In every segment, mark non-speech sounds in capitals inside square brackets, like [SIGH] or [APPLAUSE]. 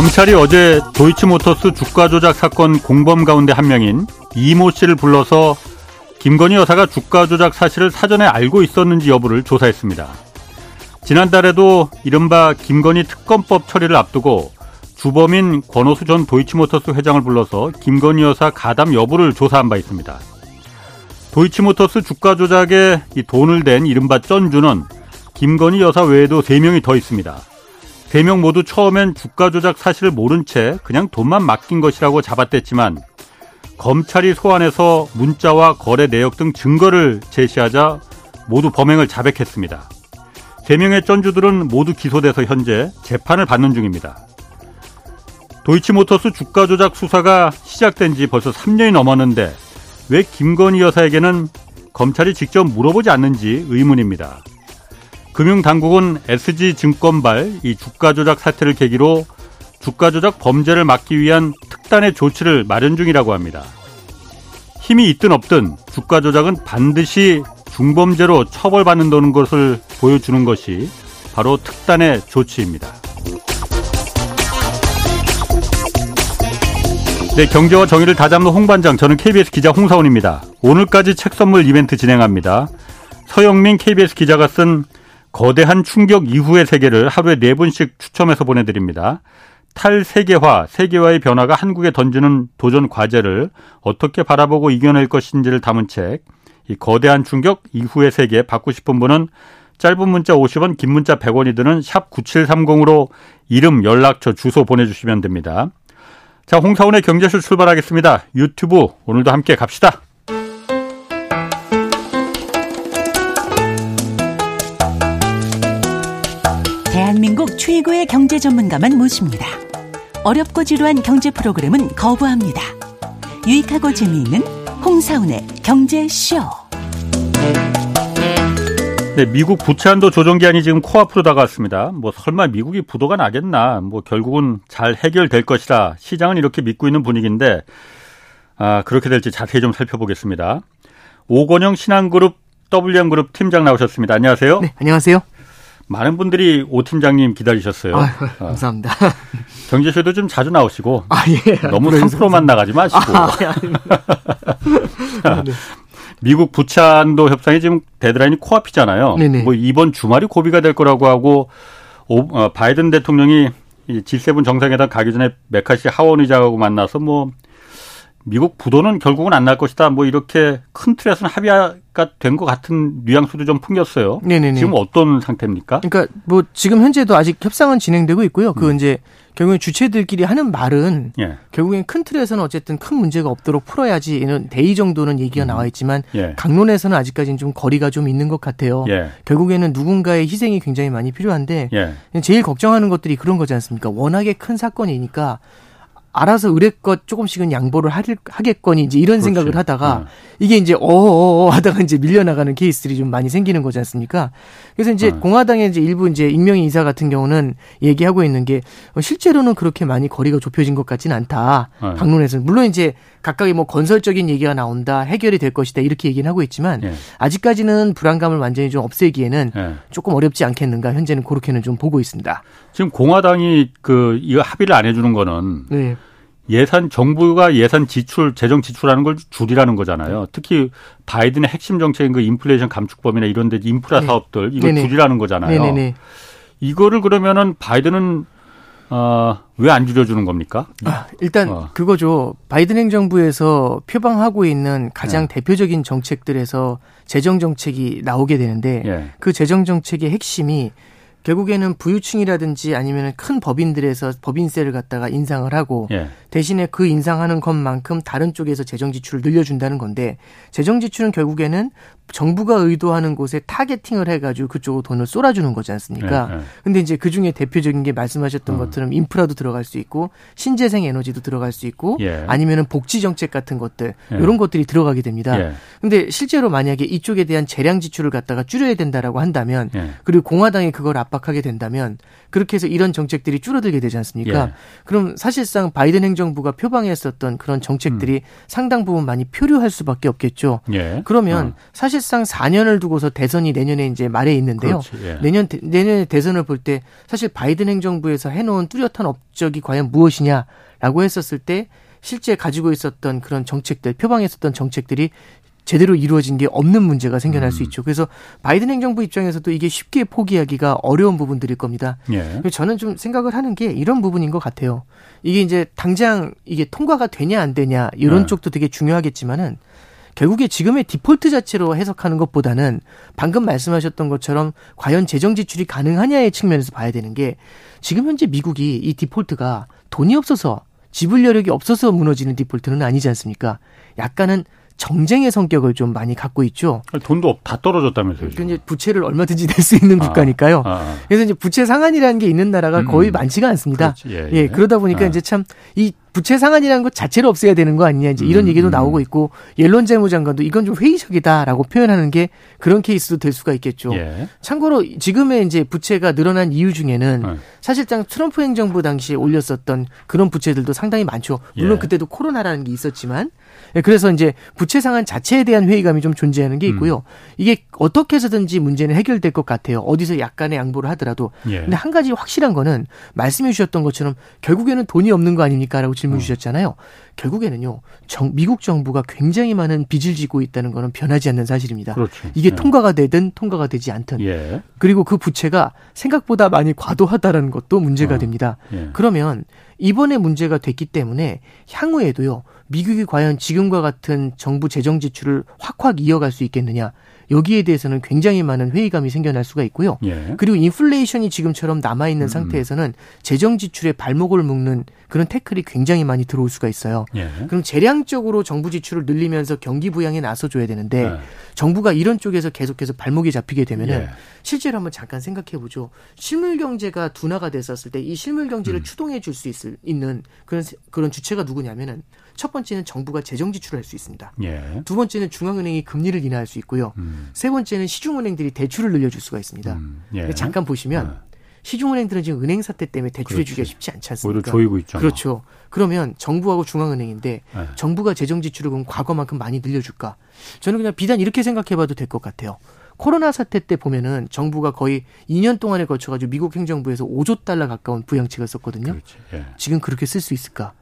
검찰이 어제 도이치모터스 주가 조작 사건 공범 가운데 한 명인 이모 씨를 불러서 김건희 여사가 주가 조작 사실을 사전에 알고 있었는지 여부를 조사했습니다. 지난달에도 이른바 김건희 특검법 처리를 앞두고 주범인 권오수 전 도이치모터스 회장을 불러서 김건희 여사 가담 여부를 조사한 바 있습니다. 도이치모터스 주가 조작에 돈을 댄 이른바 쩐주는 김건희 여사 외에도 3명이 더 있습니다. 3명 모두 처음엔 주가 조작 사실을 모른 채 그냥 돈만 맡긴 것이라고 잡아댔지만 검찰이 소환해서 문자와 거래 내역 등 증거를 제시하자 모두 범행을 자백했습니다. 3명의 쩐주들은 모두 기소돼서 현재 재판을 받는 중입니다. 도이치모터스 주가 조작 수사가 시작된 지 벌써 3년이 넘었는데 왜 김건희 여사에게는 검찰이 직접 물어보지 않는지 의문입니다. 금융당국은 SG증권발 이 주가 조작 사태를 계기로 주가 조작 범죄를 막기 위한 특단의 조치를 마련 중이라고 합니다. 힘이 있든 없든 주가 조작은 반드시 중범죄로 처벌받는다는 것을 보여주는 것이 바로 특단의 조치입니다. 네, 경제와 정의를 다잡는 홍반장, 저는 KBS 기자 홍사원입니다. 오늘까지 책 선물 이벤트 진행합니다. 서영민 KBS 기자가 쓴 거대한 충격 이후의 세계를 하루에 네 분씩 추첨해서 보내드립니다. 탈세계화, 세계화의 변화가 한국에 던지는 도전 과제를 어떻게 바라보고 이겨낼 것인지를 담은 책, 이 거대한 충격 이후의 세계 받고 싶은 분은 짧은 문자 50원, 긴 문자 100원이 드는 샵 9730으로 이름, 연락처, 주소 보내주시면 됩니다. 자, 홍사원의 경제쇼 출발하겠습니다. 유튜브 오늘도 함께 갑시다. 대한민국 최고의 경제 전문가만 모십니다. 어렵고 지루한 경제 프로그램은 거부합니다. 유익하고 재미있는 홍사운의 경제쇼. 네, 미국 부채한도 조정기한이 지금 코앞으로 다가왔습니다. 뭐 설마 미국이 부도가 나겠나? 뭐 결국은 잘 해결될 것이다. 시장은 이렇게 믿고 있는 분위기인데 아, 그렇게 될지 자세히 좀 살펴보겠습니다. 오건영 신한그룹 WM그룹 팀장 나오셨습니다. 안녕하세요. 네, 안녕하세요. 많은 분들이 오 팀장님 기다리셨어요. 아, 감사합니다. 경제쇼도 좀 자주 나오시고 아, 예. 너무 3%만 나가지 마시고. 아, 예, [LAUGHS] 네. 미국 부채한도 협상이 지금 데드라인이 코앞이잖아요. 네네. 뭐 이번 주말이 고비가 될 거라고 하고 오, 어, 바이든 대통령이 G7 정상회담 가기 전에 매카시 하원 의장하고 만나서 뭐 미국 부도는 결국은 안 날 것이다. 뭐 이렇게 큰 틀에서는 합의가 된 것 같은 뉘앙스도 좀 풍겼어요. 네네네. 지금 어떤 상태입니까? 그러니까 뭐 지금 현재도 아직 협상은 진행되고 있고요. 그 음. 이제 결국엔 주체들끼리 하는 말은 예. 결국엔 큰 틀에서는 어쨌든 큰 문제가 없도록 풀어야지 이런 대의 정도는 얘기가 음. 나와 있지만 예. 각론에서는 아직까지는 좀 거리가 좀 있는 것 같아요. 예. 결국에는 누군가의 희생이 굉장히 많이 필요한데 예. 제일 걱정하는 것들이 그런 거지 않습니까? 워낙에 큰 사건이니까 알아서 의뢰껏 조금씩은 양보를 하겠거니 이제 이런 그렇지. 생각을 하다가 네. 이게 이제 어어어 하다가 이제 밀려나가는 케이스들이 좀 많이 생기는 거지 않습니까? 그래서 이제 네. 공화당의 이제 일부 이제 익명의 이사 같은 경우는 얘기하고 있는 게 실제로는 그렇게 많이 거리가 좁혀진 것 같지는 않다. 네. 강론에서는 물론 이제 각각의 뭐 건설적인 얘기가 나온다, 해결이 될 것이다 이렇게 얘기는 하고 있지만 네. 아직까지는 불안감을 완전히 좀 없애기에는 네. 조금 어렵지 않겠는가 현재는 그렇게는 좀 보고 있습니다. 지금 공화당이 그 이거 합의를 안 해주는 거는 네. 예산 정부가 예산 지출 재정 지출하는 걸 줄이라는 거잖아요. 특히 바이든의 핵심 정책인 그 인플레이션 감축법이나 이런 데 인프라 네. 사업들 이거 네네. 줄이라는 거잖아요. 네네네. 이거를 그러면은 바이든은 어, 왜 안 줄여주는 겁니까? 아, 일단 어. 그거죠. 바이든 행정부에서 표방하고 있는 가장 네. 대표적인 정책들에서 재정 정책이 나오게 되는데 네. 그 재정 정책의 핵심이 결국에는 부유층이라든지 아니면 큰 법인들에서 법인세를 갖다가 인상을 하고 예. 대신에 그 인상하는 것만큼 다른 쪽에서 재정 지출을 늘려준다는 건데 재정 지출은 결국에는 정부가 의도하는 곳에 타겟팅을 해가지고 그쪽으로 돈을 쏠아주는 거지 않습니까? 네, 네. 근데 이제 그 중에 대표적인 게 말씀하셨던 음. 것처럼 인프라도 들어갈 수 있고 신재생 에너지도 들어갈 수 있고 예. 아니면은 복지 정책 같은 것들 예. 이런 것들이 들어가게 됩니다. 예. 근데 실제로 만약에 이쪽에 대한 재량 지출을 갖다가 줄여야 된다라고 한다면 예. 그리고 공화당이 그걸 앞 압박하게 된다면 그렇게 해서 이런 정책들이 줄어들게 되지 않습니까? 예. 그럼 사실상 바이든 행정부가 표방했었던 그런 정책들이 음. 상당 부분 많이 표류할 수밖에 없겠죠. 예. 그러면 어. 사실상 4년을 두고서 대선이 내년에 이제 말에 있는데요. 예. 내년 내년에 대선을 볼 때 사실 바이든 행정부에서 해놓은 뚜렷한 업적이 과연 무엇이냐라고 했었을 때 실제 가지고 있었던 그런 정책들, 표방했었던 정책들이 제대로 이루어진 게 없는 문제가 생겨날 음. 수 있죠. 그래서 바이든 행정부 입장에서도 이게 쉽게 포기하기가 어려운 부분들일 겁니다. 예. 저는 좀 생각을 하는 게 이런 부분인 것 같아요. 이게 이제 당장 이게 통과가 되냐 안 되냐 이런 예. 쪽도 되게 중요하겠지만은 결국에 지금의 디폴트 자체로 해석하는 것보다는 방금 말씀하셨던 것처럼 과연 재정 지출이 가능하냐의 측면에서 봐야 되는 게 지금 현재 미국이 이 디폴트가 돈이 없어서 지불 여력이 없어서 무너지는 디폴트는 아니지 않습니까? 약간은 정쟁의 성격을 좀 많이 갖고 있죠. 돈도 다 떨어졌다면서요. 그러니까 이제 부채를 얼마든지 낼 수 있는 아, 국가니까요. 아, 아. 그래서 이제 부채 상한이라는 게 있는 나라가 음, 거의 많지가 않습니다. 예, 예. 예, 그러다 보니까 아. 이제 참 이 부채 상한이라는 것 자체를 없애야 되는 거 아니냐 이제 이런 음, 얘기도 음. 나오고 있고 옐런 재무장관도 이건 좀 회의적이다라고 표현하는 게 그런 케이스도 될 수가 있겠죠. 예. 참고로 지금의 이제 부채가 늘어난 이유 중에는 예. 사실상 트럼프 행정부 당시에 올렸었던 그런 부채들도 상당히 많죠. 물론 예. 그때도 코로나라는 게 있었지만 예, 그래서 이제 부채 상한 자체에 대한 회의감이 좀 존재하는 게 있고요. 음. 이게 어떻게 해서든지 문제는 해결될 것 같아요. 어디서 약간의 양보를 하더라도. 예. 근데 한 가지 확실한 거는 말씀해 주셨던 것처럼 결국에는 돈이 없는 거 아닙니까라고 질문 음. 주셨잖아요. 결국에는요. 정, 미국 정부가 굉장히 많은 빚을 지고 있다는 거는 변하지 않는 사실입니다. 그렇죠. 이게 예. 통과가 되든 통과가 되지 않든. 예. 그리고 그 부채가 생각보다 많이 과도하다라는 것도 문제가 어. 됩니다. 예. 그러면 이번에 문제가 됐기 때문에 향후에도요. 미국이 과연 지금과 같은 정부 재정 지출을 확확 이어갈 수 있겠느냐. 여기에 대해서는 굉장히 많은 회의감이 생겨날 수가 있고요. 예. 그리고 인플레이션이 지금처럼 남아 있는 음. 상태에서는 재정 지출에 발목을 묶는 그런 태클이 굉장히 많이 들어올 수가 있어요. 예. 그럼 재량적으로 정부 지출을 늘리면서 경기 부양에 나서줘야 되는데 예. 정부가 이런 쪽에서 계속해서 발목이 잡히게 되면은 예. 실제로 한번 잠깐 생각해 보죠. 실물 경제가 둔화가 됐었을 때 이 실물 경제를 음. 추동해 줄 수 있는 그런 그런 주체가 누구냐면은 첫 번째는 정부가 재정 지출을 할 수 있습니다. 예. 두 번째는 중앙은행이 금리를 인하할 수 있고요. 음. 세 번째는 시중은행들이 대출을 늘려줄 수가 있습니다. 음. 예. 잠깐 보시면 예. 시중은행들은 지금 은행 사태 때문에 대출해주기가 쉽지 않지 않습니까? 오히려 조이고 있잖아. 그렇죠. 그러면 정부하고 중앙은행인데 네. 정부가 재정 지출을 그럼 과거만큼 많이 늘려줄까? 저는 그냥 비단 이렇게 생각해봐도 될 것 같아요. 코로나 사태 때 보면은 정부가 거의 2년 동안에 걸쳐가지고 미국 행정부에서 5조 달러 가까운 부양책을 썼거든요. 예. 지금 그렇게 쓸 수 있을까?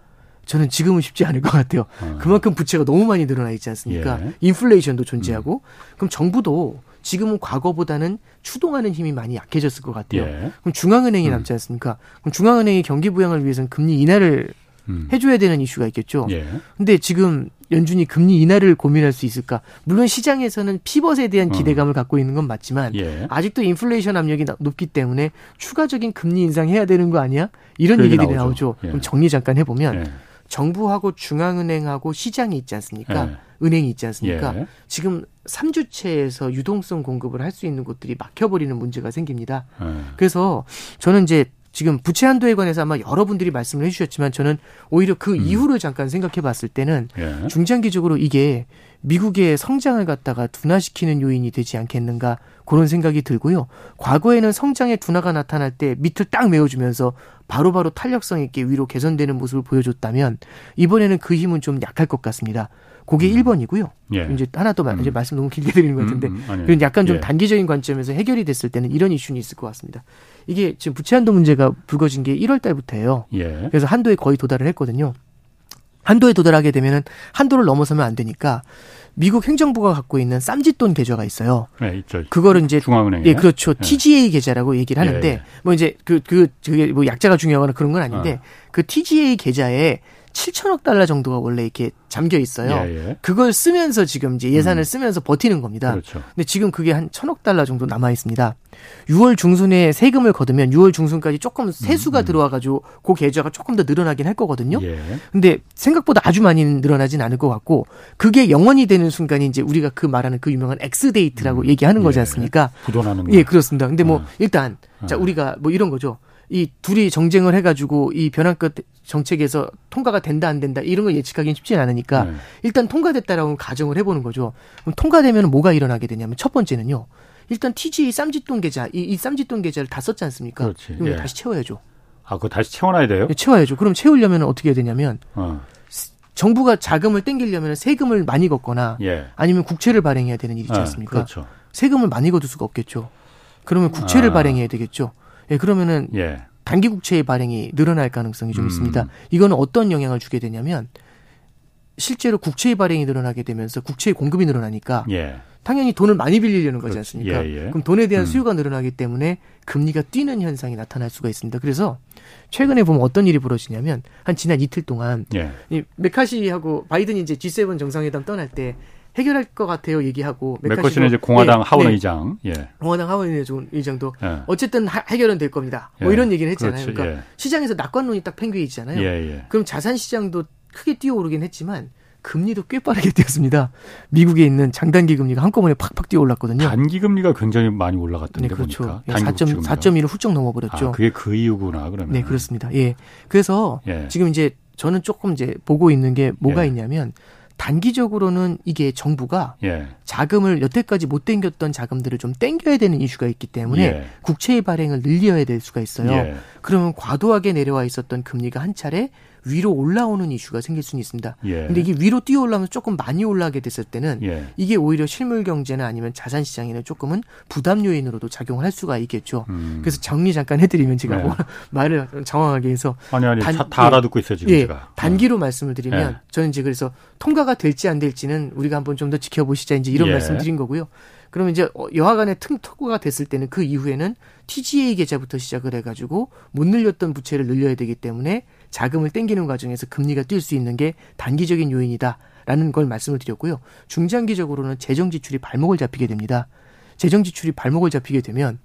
저는 지금은 쉽지 않을 것 같아요. 어. 그만큼 부채가 너무 많이 늘어나 있지 않습니까? 예. 인플레이션도 존재하고 음. 그럼 정부도 지금은 과거보다는 추동하는 힘이 많이 약해졌을 것 같아요. 예. 그럼 중앙은행이 음. 남지 않습니까? 그럼 중앙은행이 경기 부양을 위해서는 금리 인하를 음. 해줘야 되는 이슈가 있겠죠. 예. 근데 지금 연준이 금리 인하를 고민할 수 있을까? 물론 시장에서는 피벗에 대한 어. 기대감을 어. 갖고 있는 건 맞지만 예. 아직도 인플레이션 압력이 높기 때문에 추가적인 금리 인상해야 되는 거 아니야? 이런 얘기들이 나오죠. 나오죠. 예. 그럼 정리 잠깐 해보면 예. 정부하고 중앙은행하고 시장이 있지 않습니까? 예. 은행이 있지 않습니까? 예. 지금 3주체에서 유동성 공급을 할 수 있는 곳들이 막혀버리는 문제가 생깁니다. 예. 그래서 저는 이제 지금 부채 한도에 관해서 아마 여러분들이 말씀을 해주셨지만 저는 오히려 그 음. 이후를 잠깐 생각해 봤을 때는 예. 중장기적으로 이게 미국의 성장을 갖다가 둔화시키는 요인이 되지 않겠는가 그런 생각이 들고요. 과거에는 성장의 둔화가 나타날 때 밑을 딱 메워주면서 바로바로 바로 탄력성 있게 위로 개선되는 모습을 보여줬다면 이번에는 그 힘은 좀 약할 것 같습니다. 그게 음. 1번이고요. 예. 이제 하나 더 음. 이제 말씀 너무 길게 드리는 것 같은데 음, 음, 그런 약간 좀 예. 단기적인 관점에서 해결이 됐을 때는 이런 이슈는 있을 것 같습니다. 이게 지금 부채 한도 문제가 불거진 게 1월 달부터예요. 예. 그래서 한도에 거의 도달을 했거든요. 한도에 도달하게 되면은 한도를 넘어서면 안 되니까 미국 행정부가 갖고 있는 쌈짓돈 계좌가 있어요. 네, 있죠. 그거를 이제 중앙은행 예, 그렇죠. 네. TGA 계좌라고 얘기를 하는데 예, 예. 뭐 이제 그그 그게 뭐 약자가 중요하거나 그런 건 아닌데 어. 그 TGA 계좌에 7천억 달러 정도가 원래 이렇게 잠겨 있어요. 예, 예. 그걸 쓰면서 지금 이제 예산을 음. 쓰면서 버티는 겁니다. 그렇죠. 근데 지금 그게 한 천억 달러 정도 남아 있습니다. 6월 중순에 세금을 거두면 6월 중순까지 조금 세수가 음, 음. 들어와 가지고 그 계좌가 조금 더 늘어나긴 할 거거든요. 예. 근데 생각보다 아주 많이 늘어나진 않을 것 같고 그게 0원이 되는 순간이 이제 우리가 그 말하는 그 유명한 X date라고 음. 얘기하는 거지 예. 않습니까? 부도나는 거. 예, 그렇습니다. 근데 뭐 어. 일단 자 어. 우리가 뭐 이런 거죠. 이 둘이 정쟁을 해가지고 이 벼랑 끝 정책에서 통과가 된다 안 된다 이런 걸 예측하기는 쉽지 않으니까 네. 일단 통과됐다라고 가정을 해보는 거죠. 그럼 통과되면 뭐가 일어나게 되냐면 첫 번째는요. 일단 TGA 쌈짓돈 계좌, 이, 이 쌈짓돈 계좌를 다 썼지 않습니까? 그렇지. 그럼 예. 다시 채워야죠. 아, 그거 다시 채워놔야 돼요? 네, 채워야죠. 그럼 채우려면 어떻게 해야 되냐면, 어. 정부가 자금을 땡기려면 세금을 많이 걷거나, 예. 아니면 국채를 발행해야 되는 일이지 네, 않습니까? 그렇죠. 세금을 많이 걷을 수가 없겠죠. 그러면 국채를 아. 발행해야 되겠죠. 예, 그러면은, 예. 단기 국채의 발행이 늘어날 가능성이 좀 음. 있습니다. 이거는 어떤 영향을 주게 되냐면, 실제로 국채의 발행이 늘어나게 되면서 국채의 공급이 늘어나니까 예. 당연히 돈을 많이 빌리려는 거지 않습니까? 예, 예. 그럼 돈에 대한 음. 수요가 늘어나기 때문에 금리가 뛰는 현상이 나타날 수가 있습니다. 그래서 최근에 보면 어떤 일이 벌어지냐면 한 지난 이틀 동안 예. 이 메카시하고 바이든이 이제 G7 정상회담 떠날 때 해결할 것 같아요 얘기하고 메카시는 이제 공화당 네, 하원 네. 의장, 예. 공화당 하원 의장도 예. 어쨌든 하, 해결은 될 겁니다. 뭐 예. 이런 얘기를 했잖아요. 그렇지, 그러니까 예. 시장에서 낙관론이 딱 팽개있잖아요. 예, 그럼 자산 시장도 크게 뛰어오르긴 했지만 금리도 꽤 빠르게 [LAUGHS] 뛰었습니다. 미국에 있는 장단기 금리가 한꺼번에 팍팍 뛰어 올랐거든요. 단기 금리가 굉장히 많이 올라갔던데 네, 그렇죠. 보니까. 예, 4.1을 훌쩍 넘어버렸죠. 아, 그게 그 이유구나 그러면. 네, 그렇습니다. 예. 그래서 예. 지금 이제 저는 조금 이제 보고 있는 게 뭐가 예. 있냐면 단기적으로는 이게 정부가 예. 자금을 여태까지 못 땡겼던 자금들을 좀 땡겨야 되는 이슈가 있기 때문에 예. 국채의 발행을 늘려야 될 수가 있어요. 예. 그러면 과도하게 내려와 있었던 금리가 한 차례 위로 올라오는 이슈가 생길 수는 있습니다. 예. 근데 이게 위로 뛰어 올라면 조금 많이 올라게 됐을 때는 예. 이게 오히려 실물 경제나 아니면 자산 시장에는 조금은 부담 요인으로도 작용을 할 수가 있겠죠. 음. 그래서 정리 잠깐 해드리면 제가 네. 뭐 [LAUGHS] 말을 장황하게 해서 아니 아니 단, 다, 다 알아듣고 있어요 지금 예, 제가 단기로 어. 말씀을 드리면 예. 저는 이제 그래서 통과가 될지 안 될지는 우리가 한번 좀 더 지켜보시자 이제 이런 예. 말씀드린 거고요. 그러면 이제 어, 여하간에 틈 통과가 됐을 때는 그 이후에는 TGA 계좌부터 시작을 해가지고 못 늘렸던 부채를 늘려야 되기 때문에 자금을 땡기는 과정에서 금리가 뛸 수 있는 게 단기적인 요인이다라는 걸 말씀을 드렸고요. 중장기적으로는 재정 지출이 발목을 잡히게 됩니다. 재정 지출이 발목을 잡히게 되면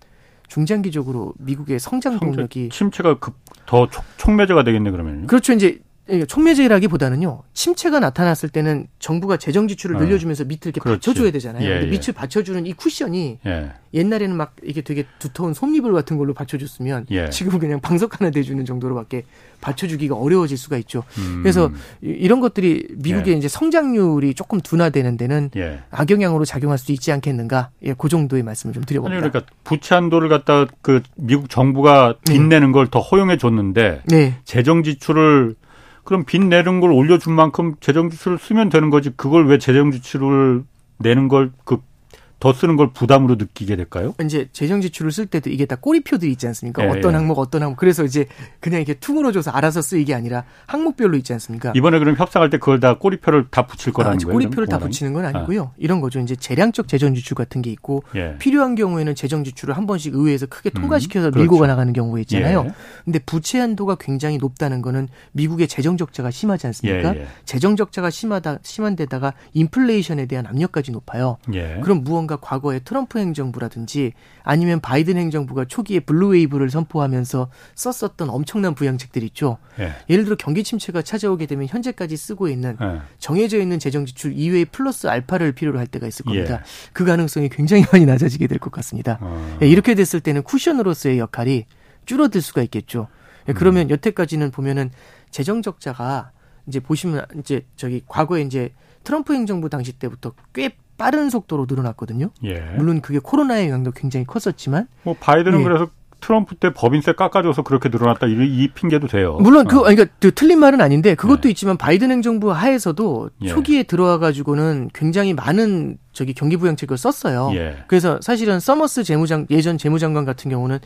중장기적으로 미국의 성장 동력이 침체가 급 더 촉매제가 되겠네 그러면. 그렇죠. 이제 촉매제라기보다는요 침체가 나타났을 때는 정부가 재정 지출을 어. 늘려주면서 밑을 이렇게 그렇지. 받쳐줘야 되잖아요. 예, 근데 예. 밑을 받쳐주는 이 쿠션이 예. 옛날에는 막 이게 되게 두터운 솜니불 같은 걸로 받쳐줬으면 예. 지금은 그냥 방석 하나 대주는 정도로밖에 받쳐주기가 어려워질 수가 있죠. 음. 그래서 이런 것들이 미국의 예. 이제 성장률이 조금 둔화되는 데는 예. 악영향으로 작용할 수 있지 않겠는가? 예, 그 정도의 말씀을 좀 드려봅니다. 아니, 그러니까 부채 한도를 갖다 그 미국 정부가 빚내는 걸 더 허용해 줬는데 네. 재정 지출을 그럼 빚 내는 걸 올려준 만큼 재정 지출을 쓰면 되는 거지. 그걸 왜 재정 지출을 내는 걸그 더 쓰는 걸 부담으로 느끼게 될까요? 이제 재정 지출을 쓸 때도 이게 다 꼬리표들이 있지 않습니까? 예, 어떤 예. 항목 어떤 항목 그래서 이제 그냥 이렇게 퉁으로 줘서 알아서 쓰이게 아니라 항목별로 있지 않습니까? 이번에 그럼 협상할 때 그걸 다 꼬리표를 다 붙일 거라는 아, 거예요? 꼬리표를 다 붙이는 건 아니고요. 아. 이런 거죠. 이제 재량적 재정 지출 같은 게 있고 예. 필요한 경우에는 재정 지출을 한 번씩 의회에서 크게 음, 통과시켜서 음, 그렇죠. 밀고 나가는 경우가 있잖아요. 예. 근데 부채 한도가 굉장히 높다는 거는 미국의 재정 적자가 심하지 않습니까? 예, 예. 재정 적자가 심하다 심한 데다가 인플레이션에 대한 압력까지 높아요. 예. 그럼 무언가 과거에 트럼프 행정부라든지 아니면 바이든 행정부가 초기에 blue wave를 선포하면서 썼었던 엄청난 부양책들 있죠. 예. 예를 들어 경기 침체가 찾아오게 되면 현재까지 쓰고 있는 예. 정해져 있는 재정 지출 이외에 플러스 알파를 필요로 할 때가 있을 겁니다. 예. 그 가능성이 굉장히 많이 낮아지게 될 것 같습니다. 어. 예, 이렇게 됐을 때는 쿠션으로서의 역할이 줄어들 수가 있겠죠. 예, 그러면 음. 여태까지는 보면은 재정 적자가 이제 보시면 이제 저기 과거에 이제 트럼프 행정부 당시 때부터 꽤 빠른 속도로 늘어났거든요. 예. 물론 그게 코로나의 영향도 굉장히 컸었지만. 뭐 바이든은 예. 그래서 트럼프 때 법인세 깎아줘서 그렇게 늘어났다 이, 이 핑계도 돼요. 물론 그 어. 그러니까 그 틀린 말은 아닌데 그것도 예. 있지만 바이든 행정부 하에서도 예. 초기에 들어와 가지고는 굉장히 많은 저기 경기 부양책을 썼어요. 예. 그래서 사실은 서머스 재무장 예전 재무장관 같은 경우는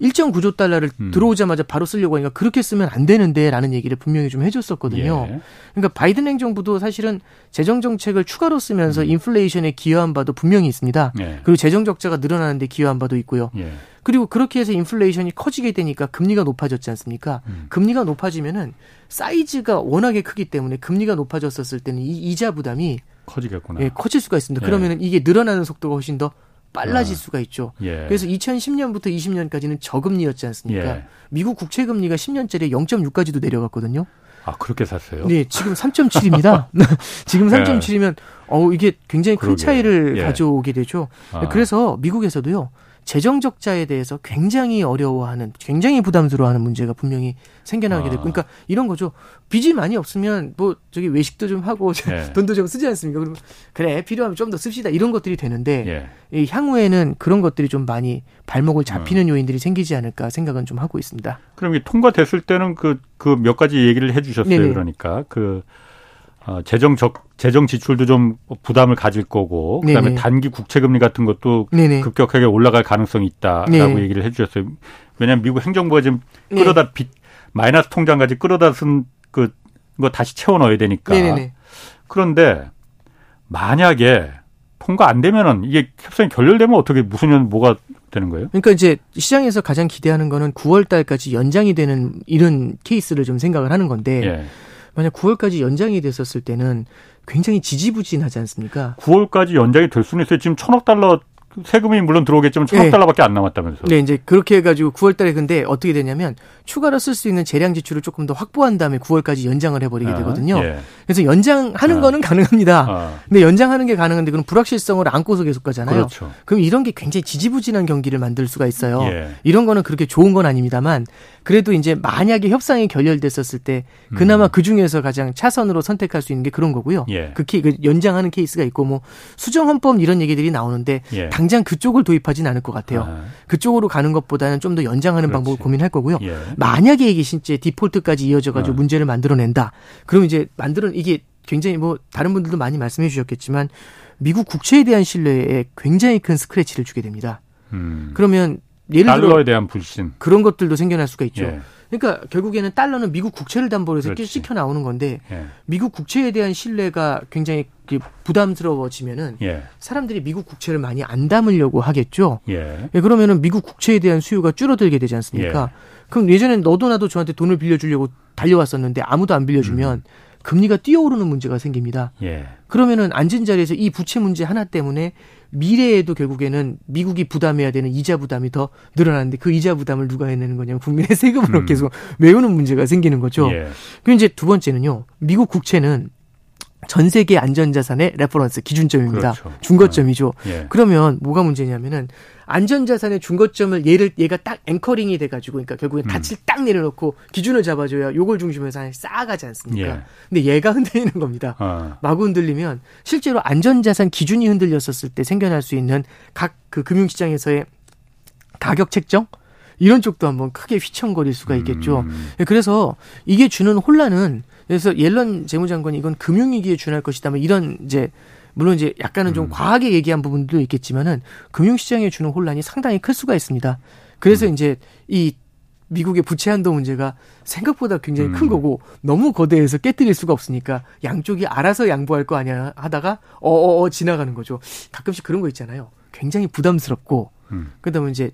1.9조 달러를 음. 들어오자마자 바로 쓰려고 하니까 그렇게 쓰면 안 되는데라는 얘기를 분명히 좀 해줬었거든요. 예. 그러니까 바이든 행정부도 사실은 재정 정책을 추가로 쓰면서 음. 인플레이션에 기여한 바도 분명히 있습니다. 예. 그리고 재정 적자가 늘어나는데 기여한 바도 있고요. 예. 그리고 그렇게 해서 인플레이션이 커지게 되니까 금리가 높아졌지 않습니까? 음. 금리가 높아지면은 사이즈가 워낙에 크기 때문에 금리가 높아졌었을 때는 이 이자 부담이 커지겠구나. 예, 커질 수가 있습니다. 예. 그러면은 이게 늘어나는 속도가 훨씬 더 빨라질 아. 수가 있죠. 예. 그래서 2010년부터 20년까지는 저금리였지 않습니까? 예. 미국 국채 금리가 10년짜리 0.6까지도 내려갔거든요. 아, 그렇게 샀어요? 네, 지금 3.7입니다. [LAUGHS] 지금 3.7이면 어 이게 굉장히 큰 그러게. 차이를 예. 가져오게 되죠. 아. 그래서 미국에서도요. 재정 적자에 대해서 굉장히 어려워하는 굉장히 부담스러워하는 문제가 분명히 생겨나게 됐고 아. 그러니까 이런 거죠. 빚이 많이 없으면 뭐 저기 외식도 좀 하고 [LAUGHS] 예. 돈도 좀 쓰지 않습니까? 그러면 그래 필요하면 좀 더 씁시다 이런 것들이 되는데 예. 이 향후에는 그런 것들이 좀 많이 발목을 잡히는 어. 요인들이 생기지 않을까 생각은 좀 하고 있습니다. 그럼 이 통과됐을 때는 그 그 몇 가지 얘기를 해주셨어요. 네네. 그러니까 그 어, 재정 적 재정 지출도 좀 부담을 가질 거고 그다음에 네네. 단기 국채 금리 같은 것도 네네. 급격하게 올라갈 가능성이 있다라고 네. 얘기를 해 주셨어요. 왜냐하면 미국 행정부가 지금 네. 끌어다 빚 마이너스 통장까지 끌어다 쓴 그 거 다시 채워 넣어야 되니까. 네네. 그런데 만약에 통과 안 되면은 이게 협상이 결렬되면 어떻게 무슨 년 뭐가 되는 거예요? 그러니까 이제 시장에서 가장 기대하는 거는 9월 달까지 연장이 되는 이런 케이스를 좀 생각을 하는 건데 예. 만약 9월까지 연장이 됐었을 때는 굉장히 지지부진하지 않습니까? 9월까지 연장이 될 수는 있어요. 지금 천억 달러 세금이 물론 들어오겠지만 천억 네. 달러밖에 안 남았다면서. 네, 이제 그렇게 해가지고 9월달에 근데 어떻게 되냐면 추가로 쓸 수 있는 재량 지출을 조금 더 확보한 다음에 9월까지 연장을 해버리게 아, 되거든요. 예. 그래서 연장하는 아. 거는 가능합니다. 아. 근데 연장하는 게 가능한데 그럼 불확실성을 안고서 계속 가잖아요. 그렇죠. 그럼 이런 게 굉장히 지지부진한 경기를 만들 수가 있어요. 예. 이런 거는 그렇게 좋은 건 아닙니다만 그래도 이제 만약에 협상이 결렬됐었을 때 그나마 음. 그 중에서 가장 차선으로 선택할 수 있는 게 그런 거고요. 예. 그 연장하는 케이스가 있고 뭐 수정 헌법 이런 얘기들이 나오는데 예. 당장 그쪽을 도입하진 않을 것 같아요. 아. 그쪽으로 가는 것보다는 좀 더 연장하는 그렇지. 방법을 고민할 거고요. 예. 만약에 이게 진짜 디폴트까지 이어져 가지고 아. 문제를 만들어낸다. 그럼 이제 만들어 이게 굉장히 뭐 다른 분들도 많이 말씀해 주셨겠지만 미국 국채에 대한 신뢰에 굉장히 큰 스크래치를 주게 됩니다. 음. 그러면 예를 달러에 들어 대한 불신 그런 것들도 생겨날 수가 있죠. 예. 그러니까 결국에는 달러는 미국 국채를 담보로 해서 찍혀 나오는 건데 예. 미국 국채에 대한 신뢰가 굉장히 부담스러워지면은 예. 사람들이 미국 국채를 많이 안 담으려고 하겠죠. 예. 예 그러면은 미국 국채에 대한 수요가 줄어들게 되지 않습니까? 예. 그럼 예전엔 너도 나도 저한테 돈을 빌려주려고 달려왔었는데 아무도 안 빌려주면 음. 금리가 뛰어오르는 문제가 생깁니다. 예. 그러면은 앉은 자리에서 이 부채 문제 하나 때문에 미래에도 결국에는 미국이 부담해야 되는 이자 부담이 더 늘어나는데 그 이자 부담을 누가 해내는 거냐면 국민의 세금으로 음. 계속 [LAUGHS] 메우는 문제가 생기는 거죠. 예. 그리고 이제 두 번째는요. 미국 국채는 전 세계 안전자산의 reference 기준점입니다. 그렇죠. 준거점이죠. 예. 그러면 뭐가 문제냐면은 안전자산의 준거점을 얘를 얘가 딱 anchoring이 돼가지고 그러니까 결국엔 음. 닻을 딱 내려놓고 기준을 잡아줘야 요걸 중심으로 해서 쌓아가지 않습니까? 예. 근데 얘가 [LAUGHS] 흔들리는 겁니다. 아. 마구 흔들리면 실제로 안전자산 기준이 흔들렸었을 때 생겨날 수 있는 각 그 금융시장에서의 가격 책정 이런 쪽도 한번 크게 휘청거릴 수가 있겠죠. 음. 그래서 이게 주는 혼란은 그래서 옐런 재무장관이 이건 금융위기에 준할 것이다. 뭐 이런 이제 물론 이제 약간은 좀 음. 과하게 얘기한 부분도 있겠지만은 금융시장에 주는 혼란이 상당히 클 수가 있습니다. 그래서 음. 이제 이 미국의 부채 한도 문제가 생각보다 굉장히 음. 큰 거고 너무 거대해서 깨뜨릴 수가 없으니까 양쪽이 알아서 양보할 거 아니야 하다가 어어어 지나가는 거죠. 가끔씩 그런 거 있잖아요. 굉장히 부담스럽고 음. 그다음에 이제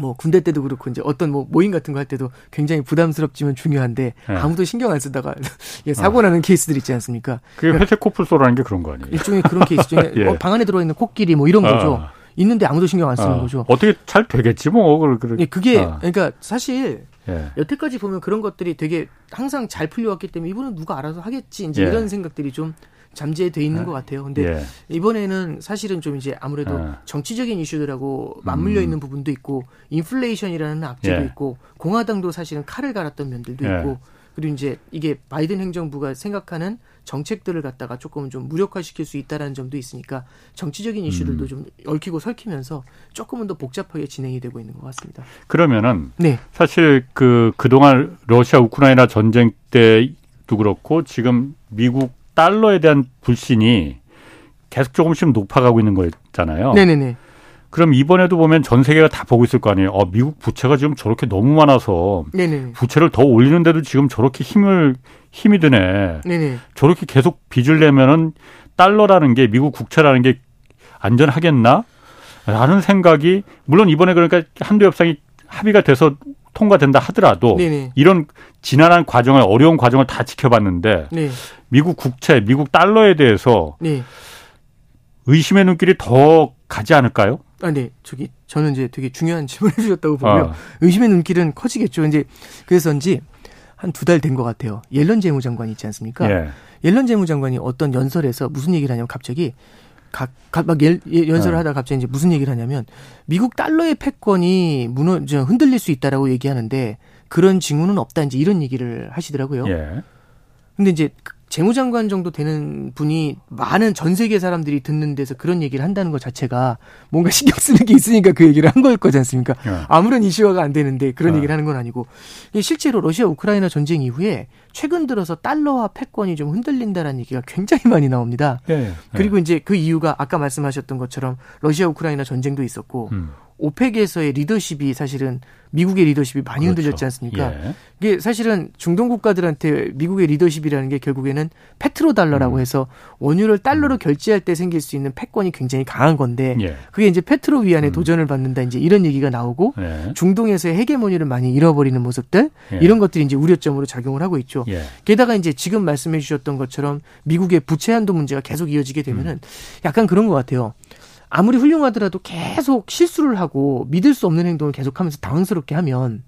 뭐 군대 때도 그렇고 이제 어떤 뭐 모임 같은 거 할 때도 굉장히 부담스럽지만 중요한데 네. 아무도 신경 안 쓰다가 [LAUGHS] 예, 사고 나는 어. 케이스들 있지 않습니까? 그게 그러니까 회색 코뿔소라는 게 그런 거 아니에요? 일종의 그런 케이스 중에 [LAUGHS] 예. 어, 방 안에 들어 있는 코끼리 뭐 이런 거죠. 어. 있는데 아무도 신경 안 쓰는 어. 거죠. 어떻게 잘 되겠지 뭐. 예, 그게 어. 그러니까 사실 예. 여태까지 보면 그런 것들이 되게 항상 잘 풀려왔기 때문에 이번엔 누가 알아서 하겠지 이제 예. 이런 생각들이 좀 잠재돼 있는 아, 것 같아요. 근데 예. 이번에는 사실은 좀 이제 아무래도 아. 정치적인 이슈들하고 맞물려 음. 있는 부분도 있고 인플레이션이라는 악재도 예. 있고 공화당도 사실은 칼을 갈았던 면들도 예. 있고 그리고 이제 이게 바이든 행정부가 생각하는 정책들을 갖다가 조금 좀 무력화시킬 수 있다라는 점도 있으니까 정치적인 이슈들도 음. 좀 얽히고 설키면서 조금은 더 복잡하게 진행이 되고 있는 것 같습니다. 그러면은 네. 사실 그 그동안 러시아 우크라이나 전쟁 때도 그렇고 지금 미국 달러에 대한 불신이 계속 조금씩 높아가고 있는 거잖아요. 네네네. 그럼 이번에도 보면 전 세계가 다 보고 있을 거 아니에요. 어, 미국 부채가 지금 저렇게 너무 많아서 네네. 부채를 더 올리는데도 지금 저렇게 힘을 힘이 드네. 네네. 저렇게 계속 빚을 내면은 달러라는 게 미국 국채라는 게 안전하겠나? 라는 생각이 물론 이번에 그러니까 한도 협상이 합의가 돼서 통과된다 하더라도 네네. 이런 지난한 과정을 어려운 과정을 다 지켜봤는데 네. 미국 국채, 미국 달러에 대해서 네. 의심의 눈길이 더 가지 않을까요? 아, 네. 저기 저는 이제 되게 중요한 질문을 [LAUGHS] 해주셨다고 보고요. 아. 의심의 눈길은 커지겠죠. 이제 그래서인지 한 두 달 된 것 같아요. 옐런 재무장관이 있지 않습니까? 예. 옐런 재무장관이 어떤 연설에서 무슨 얘기를 하냐면 갑자기 각, 각, 막 예, 연설을 네. 하다가 갑자기 이제 무슨 얘기를 하냐면 미국 달러의 패권이 무너, 흔들릴 수 있다라고 얘기하는데 그런 징후는 없다 이제 이런 얘기를 하시더라고요. 예. 근데 이제 재무장관 정도 되는 분이 많은 전 세계 사람들이 듣는 데서 그런 얘기를 한다는 것 자체가 뭔가 신경 쓰는 게 있으니까 그 얘기를 한 거일 거지 않습니까? 네. 아무런 이슈화가 안 되는데 그런 네. 얘기를 하는 건 아니고 실제로 러시아 우크라이나 전쟁 이후에 최근 들어서 달러와 패권이 좀 흔들린다라는 얘기가 굉장히 많이 나옵니다. 네. 그리고 이제 그 이유가 아까 말씀하셨던 것처럼 러시아 우크라이나 전쟁도 있었고 음. OPEC에서의 리더십이 사실은 미국의 리더십이 많이 그렇죠. 흔들렸지 않습니까? 예. 이게 사실은 중동 국가들한테 미국의 리더십이라는 게 결국에는 petro 달러라고 음. 해서 원유를 달러로 음. 결제할 때 생길 수 있는 패권이 굉장히 강한 건데 예. 그게 이제 petro 위안에 음. 도전을 받는다 이제 이런 얘기가 나오고 예. 중동에서의 헤게모니를 많이 잃어버리는 모습들 예. 이런 것들이 이제 우려점으로 작용을 하고 있죠. 예. 게다가 이제 지금 말씀해 주셨던 것처럼 미국의 부채 한도 문제가 계속 이어지게 되면은 음. 약간 그런 것 같아요. 아무리 훌륭하더라도 계속 실수를 하고 믿을 수 없는 행동을 계속하면서 당황스럽게 하면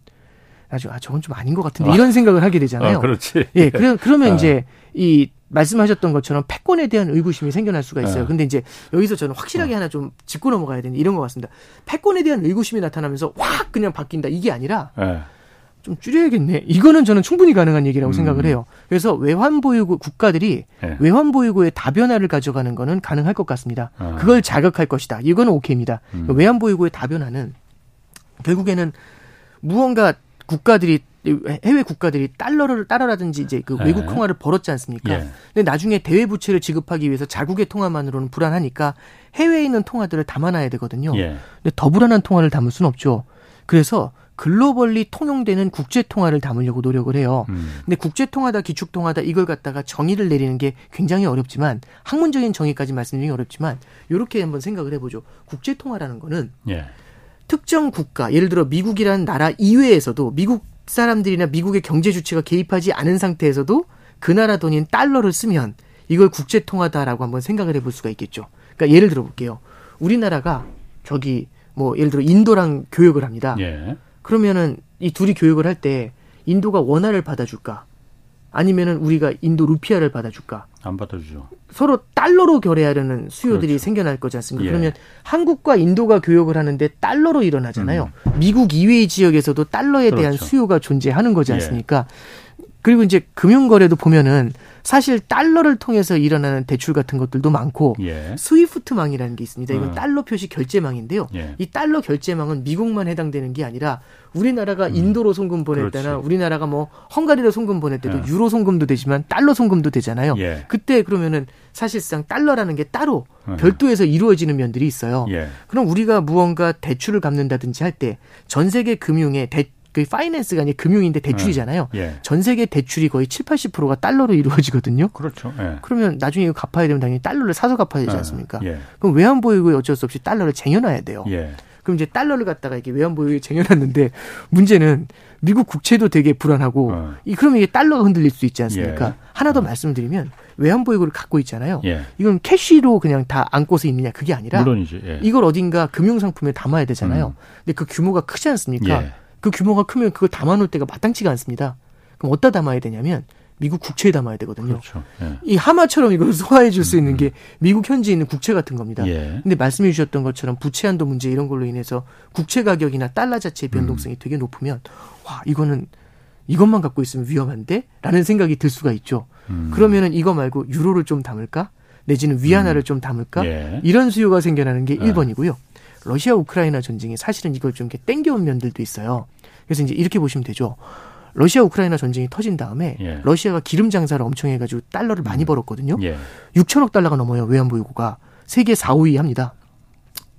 아주 아 저건 좀 아닌 것 같은데 아. 이런 생각을 하게 되잖아요. 아, 그렇지. 예, 그래, 그러면 아. 이제 이 말씀하셨던 것처럼 패권에 대한 의구심이 생겨날 수가 있어요. 네. 근데 이제 여기서 저는 확실하게 어. 하나 좀 짚고 넘어가야 되는 이런 것 같습니다. 패권에 대한 의구심이 나타나면서 확 그냥 바뀐다 이게 아니라 네. 좀 줄여야겠네. 이거는 저는 충분히 가능한 얘기라고 음. 생각을 해요. 그래서 외환보유고 국가들이 네. 외환보유고의 다변화를 가져가는 거는 가능할 것 같습니다. 아. 그걸 자극할 것이다. 이거는 오케이입니다. 음. 외환보유고의 다변화는 결국에는 무언가 국가들이 해외 국가들이 달러를 따라라든지 이제 그 외국 통화를 벌었지 않습니까? 예. 근데 나중에 대외 부채를 지급하기 위해서 자국의 통화만으로는 불안하니까 해외에 있는 통화들을 담아놔야 되거든요. 예. 근데 더 불안한 통화를 담을 수는 없죠. 그래서 글로벌리 통용되는 국제 통화를 담으려고 노력을 해요. 음. 근데 국제 통화다 기축 통화다 이걸 갖다가 정의를 내리는 게 굉장히 어렵지만 학문적인 정의까지 말씀드리기 어렵지만 이렇게 한번 생각을 해보죠. 국제 통화라는 거는 예. 특정 국가 예를 들어 미국이라는 나라 이외에서도 미국 사람들이나 미국의 경제 주체가 개입하지 않은 상태에서도 그 나라 돈인 달러를 쓰면 이걸 국제 통화다라고 한번 생각을 해볼 수가 있겠죠. 그러니까 예를 들어 볼게요. 우리나라가 저기 뭐 예를 들어 인도랑 교역을 합니다. 예. 그러면은 이 둘이 교육을 할 때 인도가 원화를 받아줄까? 아니면은 우리가 인도 루피아를 받아줄까? 안 받아주죠. 서로 달러로 결해하려는 수요들이 그렇죠. 생겨날 거지 않습니까? 예. 그러면 한국과 인도가 교역을 하는데 달러로 일어나잖아요. 음. 미국 이외의 지역에서도 달러에 그렇죠. 대한 수요가 존재하는 거지 예. 않습니까? 예. 그리고 이제 금융거래도 보면은 사실 달러를 통해서 일어나는 대출 같은 것들도 많고 예. 스위프트망이라는 게 있습니다. 이건 음. 달러 표시 결제망인데요. 예. 이 달러 결제망은 미국만 해당되는 게 아니라 우리나라가 음. 인도로 송금 보냈다나 그렇지. 우리나라가 뭐 헝가리로 송금 보낼 때도 예. 유로 송금도 되지만 달러 송금도 되잖아요. 예. 그때 그러면은 사실상 달러라는 게 따로 예. 별도에서 이루어지는 면들이 있어요. 예. 그럼 우리가 무언가 대출을 갚는다든지 할 때 전 세계 금융의 대, 그 파이낸스가 아니라 금융인데 대출이잖아요. 예. 예. 전 세계 대출이 거의 7, 80%가 달러로 이루어지거든요. 그렇죠. 예. 그러면 나중에 이거 갚아야 되면 당연히 달러를 사서 갚아야 되지 예. 않습니까? 예. 그럼 외환 보유고에 어쩔 수 없이 달러를 쟁여놔야 돼요. 예. 그럼 이제 달러를 갖다가 이게 외환 보유에 쟁여놨는데 문제는 미국 국채도 되게 불안하고 어. 이 그러면 이게 달러가 흔들릴 수 있지 않습니까? 하나 더 어. 말씀드리면 외환 보유고를 갖고 있잖아요. 이건 캐시로 그냥 다 안고서 있느냐 그게 아니라 물론이죠. 이걸 어딘가 금융 상품에 담아야 되잖아요. 음. 근데 그 규모가 크지 않습니까? 그 규모가 크면 그걸 담아놓을 때가 마땅치가 않습니다. 그럼 어디다 담아야 되냐면 미국 국채에 담아야 되거든요. 그렇죠. 예. 이 하마처럼 이걸 [LAUGHS] 소화해 줄 수 있는 게 음. 미국 현지에 있는 국채 같은 겁니다. 예. 근데 말씀해 주셨던 것처럼 부채 한도 문제 이런 걸로 인해서 국채 가격이나 달러 자체의 음. 변동성이 음. 되게 높으면 와, 이거는 이것만 갖고 있으면 위험한데? 라는 생각이 들 수가 있죠. 음. 그러면은 이거 말고 유로를 좀 담을까? 내지는 위안화를 음. 좀 담을까? 예. 이런 수요가 생겨나는 게 1번이고요. 러시아 우크라이나 전쟁이 사실은 이걸 좀 이렇게 땡겨온 면들도 있어요. 그래서 이제 이렇게 보시면 되죠. 러시아 우크라이나 전쟁이 터진 다음에 예. 러시아가 기름 장사를 엄청 해가지고 달러를 많이 음. 벌었거든요. 예. 6천억 달러가 넘어요 외환보유고가 세계 4, 5위 합니다.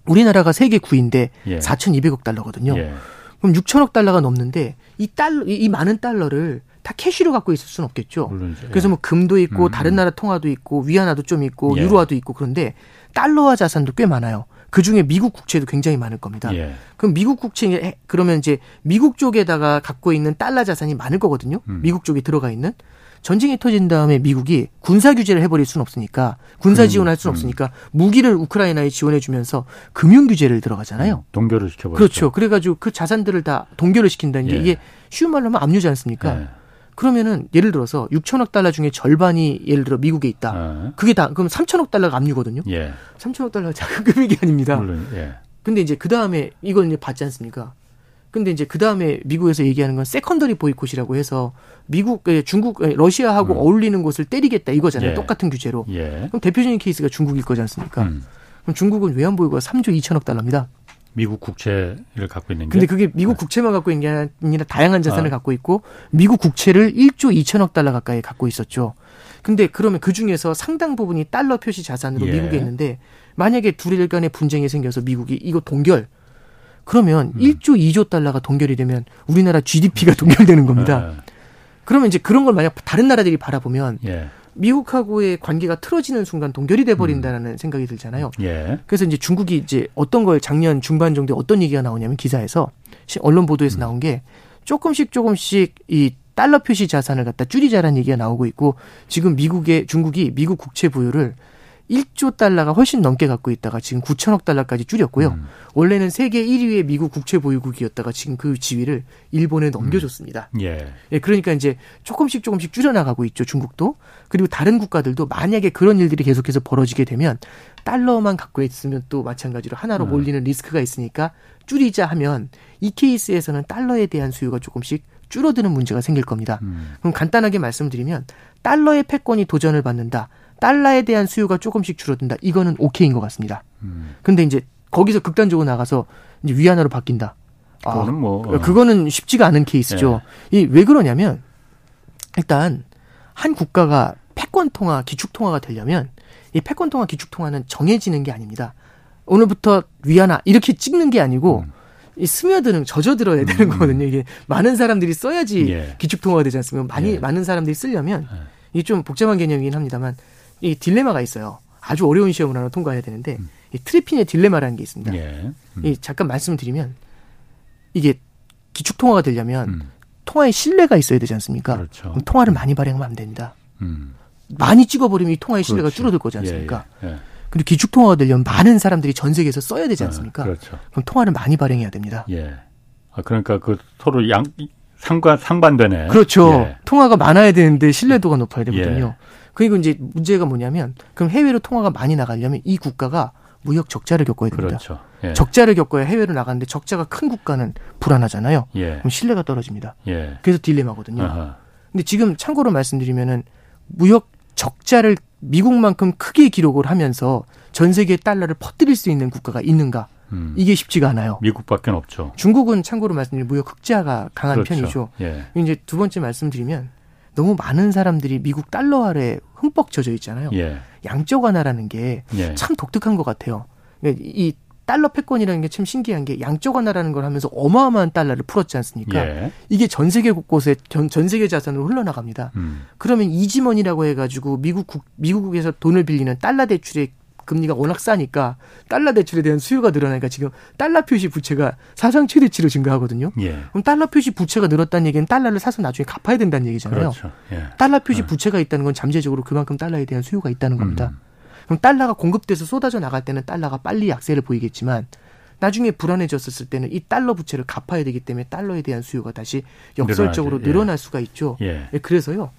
우리나라가 세계 9위인데 예. 4,200억 달러거든요. 예. 그럼 6천억 달러가 넘는데 이 달러 이, 이 많은 달러를 다 캐시로 갖고 있을 수는 없겠죠. 물론이죠. 그래서 뭐 금도 있고 음. 다른 나라 통화도 있고 위안화도 좀 있고 예. 유로화도 있고 그런데 달러화 자산도 꽤 많아요. 그 중에 미국 국채도 굉장히 많을 겁니다. 예. 그럼 미국 국채 그러면 이제 미국 쪽에다가 갖고 있는 달러 자산이 많을 거거든요. 음. 미국 쪽에 들어가 있는 전쟁이 터진 다음에 미국이 군사 규제를 해버릴 수는 없으니까 군사 음, 지원할 수는 음. 없으니까 무기를 우크라이나에 지원해주면서 금융 규제를 들어가잖아요. 음, 동결을 시켜버렸죠. 그렇죠. 그래가지고 그 자산들을 다 동결을 시킨다는 게 예. 이게 쉬운 말로 하면 압류지 않습니까? 예. 그러면은 예를 들어서 6천억 달러 중에 절반이 예를 들어 미국에 있다. 어. 그게 다 그럼 3천억 달러가 압류거든요. 예. 3천억 달러가 작은 금액이 아닙니다. 물론 예. 근데 이제 그 다음에 이걸 이제 받지 않습니까? 근데 이제 그 다음에 미국에서 얘기하는 건 secondary 보이콧이라고 해서 미국, 중국, 러시아하고 음. 어울리는 곳을 때리겠다 이거잖아요. 예. 똑같은 규제로. 예. 그럼 대표적인 케이스가 중국일 거지 않습니까? 음. 그럼 중국은 외환보유고가 3조 2천억 달러입니다. 미국 국채를 갖고 있는 게. 근데 그게 미국 네. 국채만 갖고 있는 게 아니라 다양한 자산을 아. 갖고 있고 미국 국채를 1조 2천억 달러 가까이 갖고 있었죠. 근데 그러면 그 중에서 상당 부분이 달러 표시 자산으로 예. 미국에 있는데 만약에 둘일 간의 분쟁이 생겨서 미국이 이거 동결 그러면 음. 1조 2조 달러가 동결이 되면 우리나라 GDP가 [LAUGHS] 동결되는 겁니다. 예. 그러면 이제 그런 걸 만약 다른 나라들이 바라보면 예. 미국하고의 관계가 틀어지는 순간 동결이 돼 버린다는 음. 생각이 들잖아요. 예. 그래서 이제 중국이 이제 어떤 걸 작년 중반 정도에 어떤 얘기가 나오냐면 기사에서 언론 보도에서 음. 나온 게 조금씩 조금씩 이 달러 표시 자산을 갖다 줄이자라는 얘기가 나오고 있고 지금 미국의 중국이 미국 국채 보유를 1조 달러가 훨씬 넘게 갖고 있다가 지금 9천억 달러까지 줄였고요. 음. 원래는 세계 1위의 미국 국채 보유국이었다가 지금 그 지위를 일본에 넘겨줬습니다. 음. 예. 예. 그러니까 이제 조금씩 조금씩 줄여나가고 있죠. 중국도. 그리고 다른 국가들도 만약에 그런 일들이 계속해서 벌어지게 되면 달러만 갖고 있으면 또 마찬가지로 하나로 음. 몰리는 리스크가 있으니까 줄이자 하면 이 케이스에서는 달러에 대한 수요가 조금씩 줄어드는 문제가 생길 겁니다. 음. 그럼 간단하게 말씀드리면 달러의 패권이 도전을 받는다. 달러에 대한 수요가 조금씩 줄어든다. 이거는 오케이인 것 같습니다. 음. 근데 이제 거기서 극단적으로 나가서 이제 위안화로 바뀐다. 아, 그거는 뭐 어. 그거는 쉽지가 않은 케이스죠. 네. 이왜 그러냐면 일단 한 국가가 패권 통화, 기축 통화가 되려면 이 패권 통화, 기축 통화는 정해지는 게 아닙니다. 오늘부터 위안화 이렇게 찍는 게 아니고 음. 이 스며드는 젖어들어야 되는 음. 거거든요. 이게 많은 사람들이 써야지 예. 기축 통화가 되지 않습니까? 많이 예. 많은 사람들이 쓰려면 예. 이게 좀 복잡한 개념이긴 합니다만 이 딜레마가 있어요. 아주 어려운 시험을 하나 통과해야 되는데 음. 이 트리핀의 딜레마라는 게 있습니다. 예. 음. 이 잠깐 말씀드리면 이게 기축 통화가 되려면 음. 통화에 신뢰가 있어야 되지 않습니까? 그렇죠. 통화를 많이 발행하면 안 됩니다. 음. 많이 찍어버리면 이 통화의 신뢰가 그렇지. 줄어들 거지 않습니까? 예, 예. 예. 그리고 기축 통화가 되려면 많은 사람들이 전 세계에서 써야 되지 아, 않습니까? 아, 그렇죠. 그럼 통화를 많이 발행해야 됩니다. 예. 아, 그러니까 그 서로 양 상관 상반되네. 그렇죠. 예. 통화가 많아야 되는데 신뢰도가 높아야 되거든요. 예. 그리고 이제 문제가 뭐냐면 그럼 해외로 통화가 많이 나가려면 이 국가가 무역 적자를 겪어야 됩니다. 그렇죠. 예. 적자를 겪어야 해외로 나가는데 적자가 큰 국가는 불안하잖아요. 예. 그럼 신뢰가 떨어집니다. 예. 그래서 딜레마거든요. 아하. 근데 지금 참고로 말씀드리면은 무역 적자를 미국만큼 크게 기록을 하면서 전 세계 달러를 퍼뜨릴 수 있는 국가가 있는가? 음. 이게 쉽지가 않아요. 미국밖에 없죠. 중국은 참고로 말씀드리면 무역 흑자가 강한 그렇죠. 편이죠. 예. 이제 두 번째 말씀드리면 너무 많은 사람들이 미국 달러 아래 흠뻑 젖어 있잖아요. 예. 양적 완화라는 게 참 예. 독특한 것 같아요. 그러니까 이 달러 패권이라는 게 참 신기한 게 양적 완화라는 걸 하면서 어마어마한 달러를 풀었지 않습니까? 예. 이게 전 세계 곳곳에 전, 전 세계 자산으로 흘러나갑니다. 음. 그러면 easy money라고 해가지고 미국 국, 미국에서 돈을 빌리는 달러 대출의 금리가 워낙 싸니까 달러 대출에 대한 수요가 늘어나니까 지금 달러 표시 부채가 사상 최대치로 증가하거든요. 예. 그럼 달러 표시 부채가 늘었다는 얘기는 달러를 사서 나중에 갚아야 된다는 얘기잖아요. 그렇죠. 예. 달러 표시 어. 부채가 있다는 건 잠재적으로 그만큼 달러에 대한 수요가 있다는 겁니다. 음. 그럼 달러가 공급돼서 쏟아져 나갈 때는 달러가 빨리 약세를 보이겠지만 나중에 불안해졌을 때는 이 달러 부채를 갚아야 되기 때문에 달러에 대한 수요가 다시 역설적으로. 예. 늘어날 수가 있죠. 예. 예 그래서요.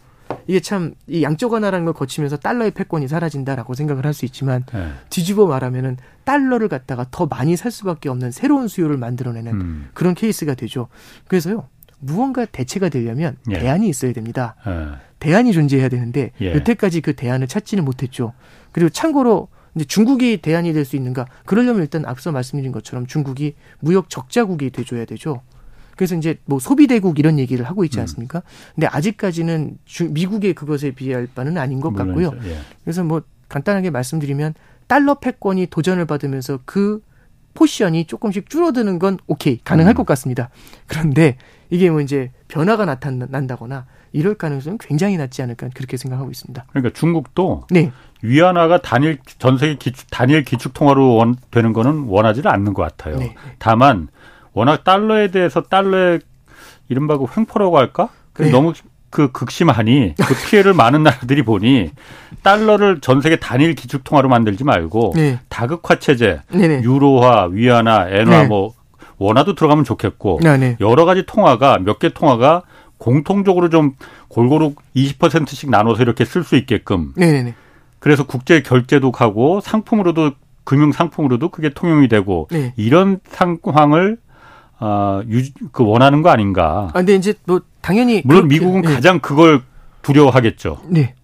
이게 참 이 양적 완화라는 걸 거치면서 달러의 패권이 사라진다라고 생각을 할 수 있지만 네. 뒤집어 말하면은 달러를 갖다가 더 많이 살 수밖에 없는 새로운 수요를 만들어내는 음. 그런 케이스가 되죠. 그래서요. 무언가 대체가 되려면 예. 대안이 있어야 됩니다. 예. 대안이 존재해야 되는데 예. 여태까지 그 대안을 찾지는 못했죠. 그리고 참고로 이제 중국이 대안이 될 수 있는가? 그러려면 일단 앞서 말씀드린 것처럼 중국이 무역 적자국이 돼줘야 되죠. 그래서 이제 뭐 소비대국 이런 얘기를 하고 있지 음. 않습니까? 음. 근데 아직까지는 주, 미국의 그것에 비할 바는 아닌 것 같고요. 예. 그래서 뭐 간단하게 말씀드리면 달러 패권이 도전을 받으면서 그 포션이 조금씩 줄어드는 건 오케이 가능할 음. 것 같습니다. 그런데 이게 뭐 이제 변화가 나타난다거나 이럴 가능성은 굉장히 낮지 않을까 그렇게 생각하고 있습니다. 그러니까 중국도 네. 위안화가 단일 전 세계 기축, 단일 기축 통화로 원, 되는 거는 원하지는 않는 것 같아요. 네. 다만 워낙 달러에 대해서 달러의 이른바 그 횡포라고 할까? 네. 너무 그 극심하니 그 피해를 많은 나라들이 보니 달러를 전 세계 단일 기축 통화로 만들지 말고 네. 다극화 체제, 네네. 유로화, 위안화, 엔화 네. 뭐 원화도 들어가면 좋겠고 네, 네. 여러 가지 통화가 몇 개 통화가 공통적으로 좀 골고루 20%씩 나눠서 이렇게 쓸 수 있게끔. 네네. 그래서 국제 결제도 가고 상품으로도 금융 상품으로도 그게 통용이 되고 네. 이런 상황을 어, 유, 그 원하는 거 아닌가. 아, 근데 이제 뭐 당연히 물론 그렇게, 미국은 네. 가장 그걸 두려워하겠죠. 네.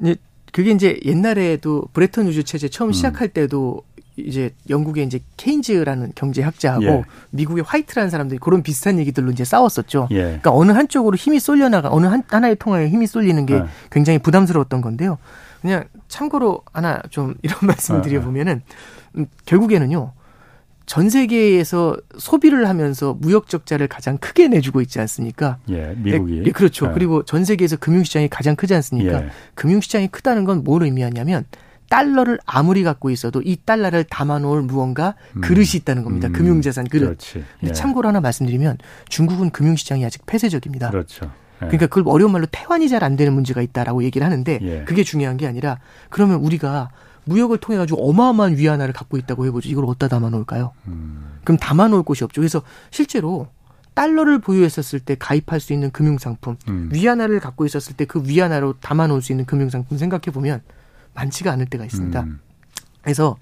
이제 그게 이제 옛날에도 브레턴 우주 체제 처음 음. 시작할 때도 이제 영국의 이제 케인즈라는 경제학자하고 예. 미국의 화이트라는 사람들이 그런 비슷한 얘기들로 이제 싸웠었죠. 예. 그러니까 어느 한쪽으로 힘이 쏠려나가 어느 한, 하나의 통화에 힘이 쏠리는 게 예. 굉장히 부담스러웠던 건데요. 그냥 참고로 하나 좀 이런 [LAUGHS] 말씀을 예. 드려보면은 음, 결국에는요. 전 세계에서 소비를 하면서 무역 적자를 가장 크게 내주고 있지 않습니까? 예, 미국이. 예, 그렇죠. 예. 그리고 전 세계에서 금융 시장이 가장 크지 않습니까? 예. 금융 시장이 크다는 건 뭘 의미하냐면 달러를 아무리 갖고 있어도 이 달러를 담아놓을 무언가 음. 그릇이 있다는 겁니다. 음. 금융자산 그릇. 예. 참고로 하나 말씀드리면 중국은 금융시장이 아직 폐쇄적입니다. 그렇죠. 예. 그러니까 그걸 어려운 말로 태환이 잘 안 되는 문제가 있다라고 얘기를 하는데 예. 그게 중요한 게 아니라 그러면 우리가 무역을 통해 가지고 어마어마한 위안화를 갖고 있다고 해보죠. 이걸 어디다 담아놓을까요? 음. 그럼 담아놓을 곳이 없죠. 그래서 실제로 달러를 보유했었을 때 가입할 수 있는 금융상품, 음. 위안화를 갖고 있었을 때 그 위안화로 담아놓을 수 있는 금융상품 생각해 보면 많지가 않을 때가 있습니다. 음. 그래서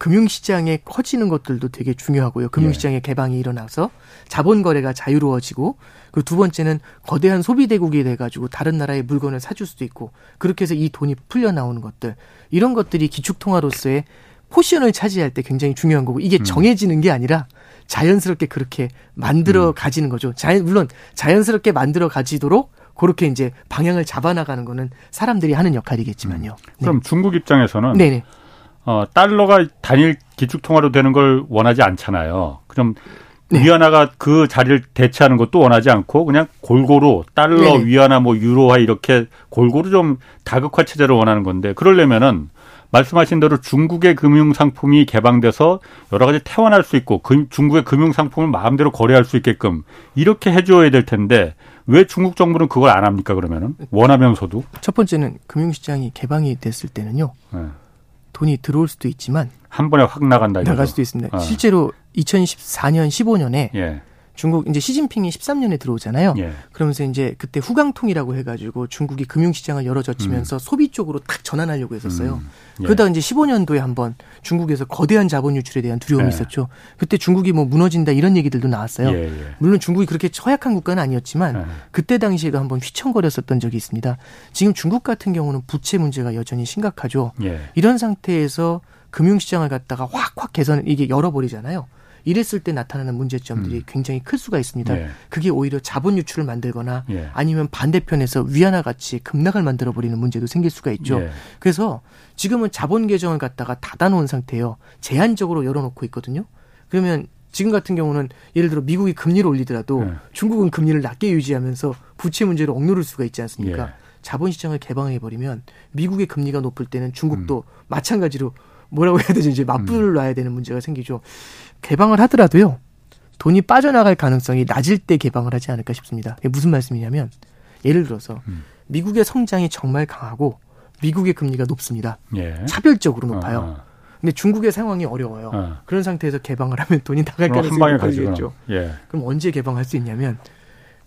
금융시장에 커지는 것들도 되게 중요하고요. 금융시장의 예. 개방이 일어나서 자본 거래가 자유로워지고 그리고 두 번째는 거대한 소비 대국이 돼가지고 다른 나라의 물건을 사줄 수도 있고 그렇게 해서 이 돈이 풀려 나오는 것들 이런 것들이 기축통화로서의 portion을 차지할 때 굉장히 중요한 거고 이게 음. 정해지는 게 아니라 자연스럽게 그렇게 만들어 음. 가지는 거죠. 자연 물론 자연스럽게 만들어 가지도록 그렇게 이제 방향을 잡아 나가는 거는 사람들이 하는 역할이겠지만요. 음. 그럼 네. 중국 입장에서는 네네. 어, 달러가 단일 기축통화로 되는 걸 원하지 않잖아요. 그럼 네. 위안화가 그 자리를 대체하는 것도 원하지 않고 그냥 골고루 달러, 네네. 위안화, 뭐 유로화 이렇게 골고루 좀 다극화 체제를 원하는 건데 그러려면은 말씀하신 대로 중국의 금융 상품이 개방돼서 여러 가지 태환할 수 있고 그 중국의 금융 상품을 마음대로 거래할 수 있게끔 이렇게 해줘야 될 텐데 왜 중국 정부는 그걸 안 합니까 그러면은 원하면서도 첫 번째는 금융 시장이 개방이 됐을 때는요 네. 돈이 들어올 수도 있지만 한 번에 확 나간다 나갈 수도 있습니다. 어. 실제로 2014년 15년에 예. 중국 이제 시진핑이 13년에 들어오잖아요. 예. 그러면서 이제 그때 후강통이라고 해가지고 중국이 금융시장을 열어젖히면서 음. 소비 쪽으로 탁 전환하려고 했었어요. 음. 예. 그러다가 이제 15년도에 한번 중국에서 거대한 자본 유출에 대한 두려움이 예. 있었죠. 그때 중국이 뭐 무너진다 이런 얘기들도 나왔어요. 예, 예. 물론 중국이 그렇게 처약한 국가는 아니었지만 예. 그때 당시에도 한번 휘청거렸었던 적이 있습니다. 지금 중국 같은 경우는 부채 문제가 여전히 심각하죠. 이런 상태에서 금융시장을 갖다가 확확 개선 이게 열어버리잖아요. 이랬을 때 나타나는 문제점들이 음. 굉장히 클 수가 있습니다. 예. 그게 오히려 자본 유출을 만들거나 예. 아니면 반대편에서 위안화 같이 급락을 만들어 버리는 문제도 생길 수가 있죠. 예. 그래서 지금은 자본 계정을 갖다가 닫아놓은 상태예요. 제한적으로 열어놓고 있거든요. 그러면 지금 같은 경우는 예를 들어 미국이 금리를 올리더라도 예. 중국은 금리를 낮게 유지하면서 부채 문제를 억누를 수가 있지 않습니까? 예. 자본 시장을 개방해 버리면 미국의 금리가 높을 때는 중국도 음. 마찬가지로 뭐라고 해야 되지 이제 맞불을 음. 놔야 되는 문제가 생기죠. 개방을 하더라도요. 돈이 빠져나갈 가능성이 낮을 때 개방을 하지 않을까 싶습니다. 무슨 말씀이냐면 예를 들어서 음. 미국의 성장이 정말 강하고 미국의 금리가 높습니다. 예. 차별적으로 높아요. 아. 근데 중국의 상황이 어려워요. 아. 그런 상태에서 개방을 하면 돈이 나갈 가능성이 걸리겠죠. 예. 그럼 언제 개방할 수 있냐면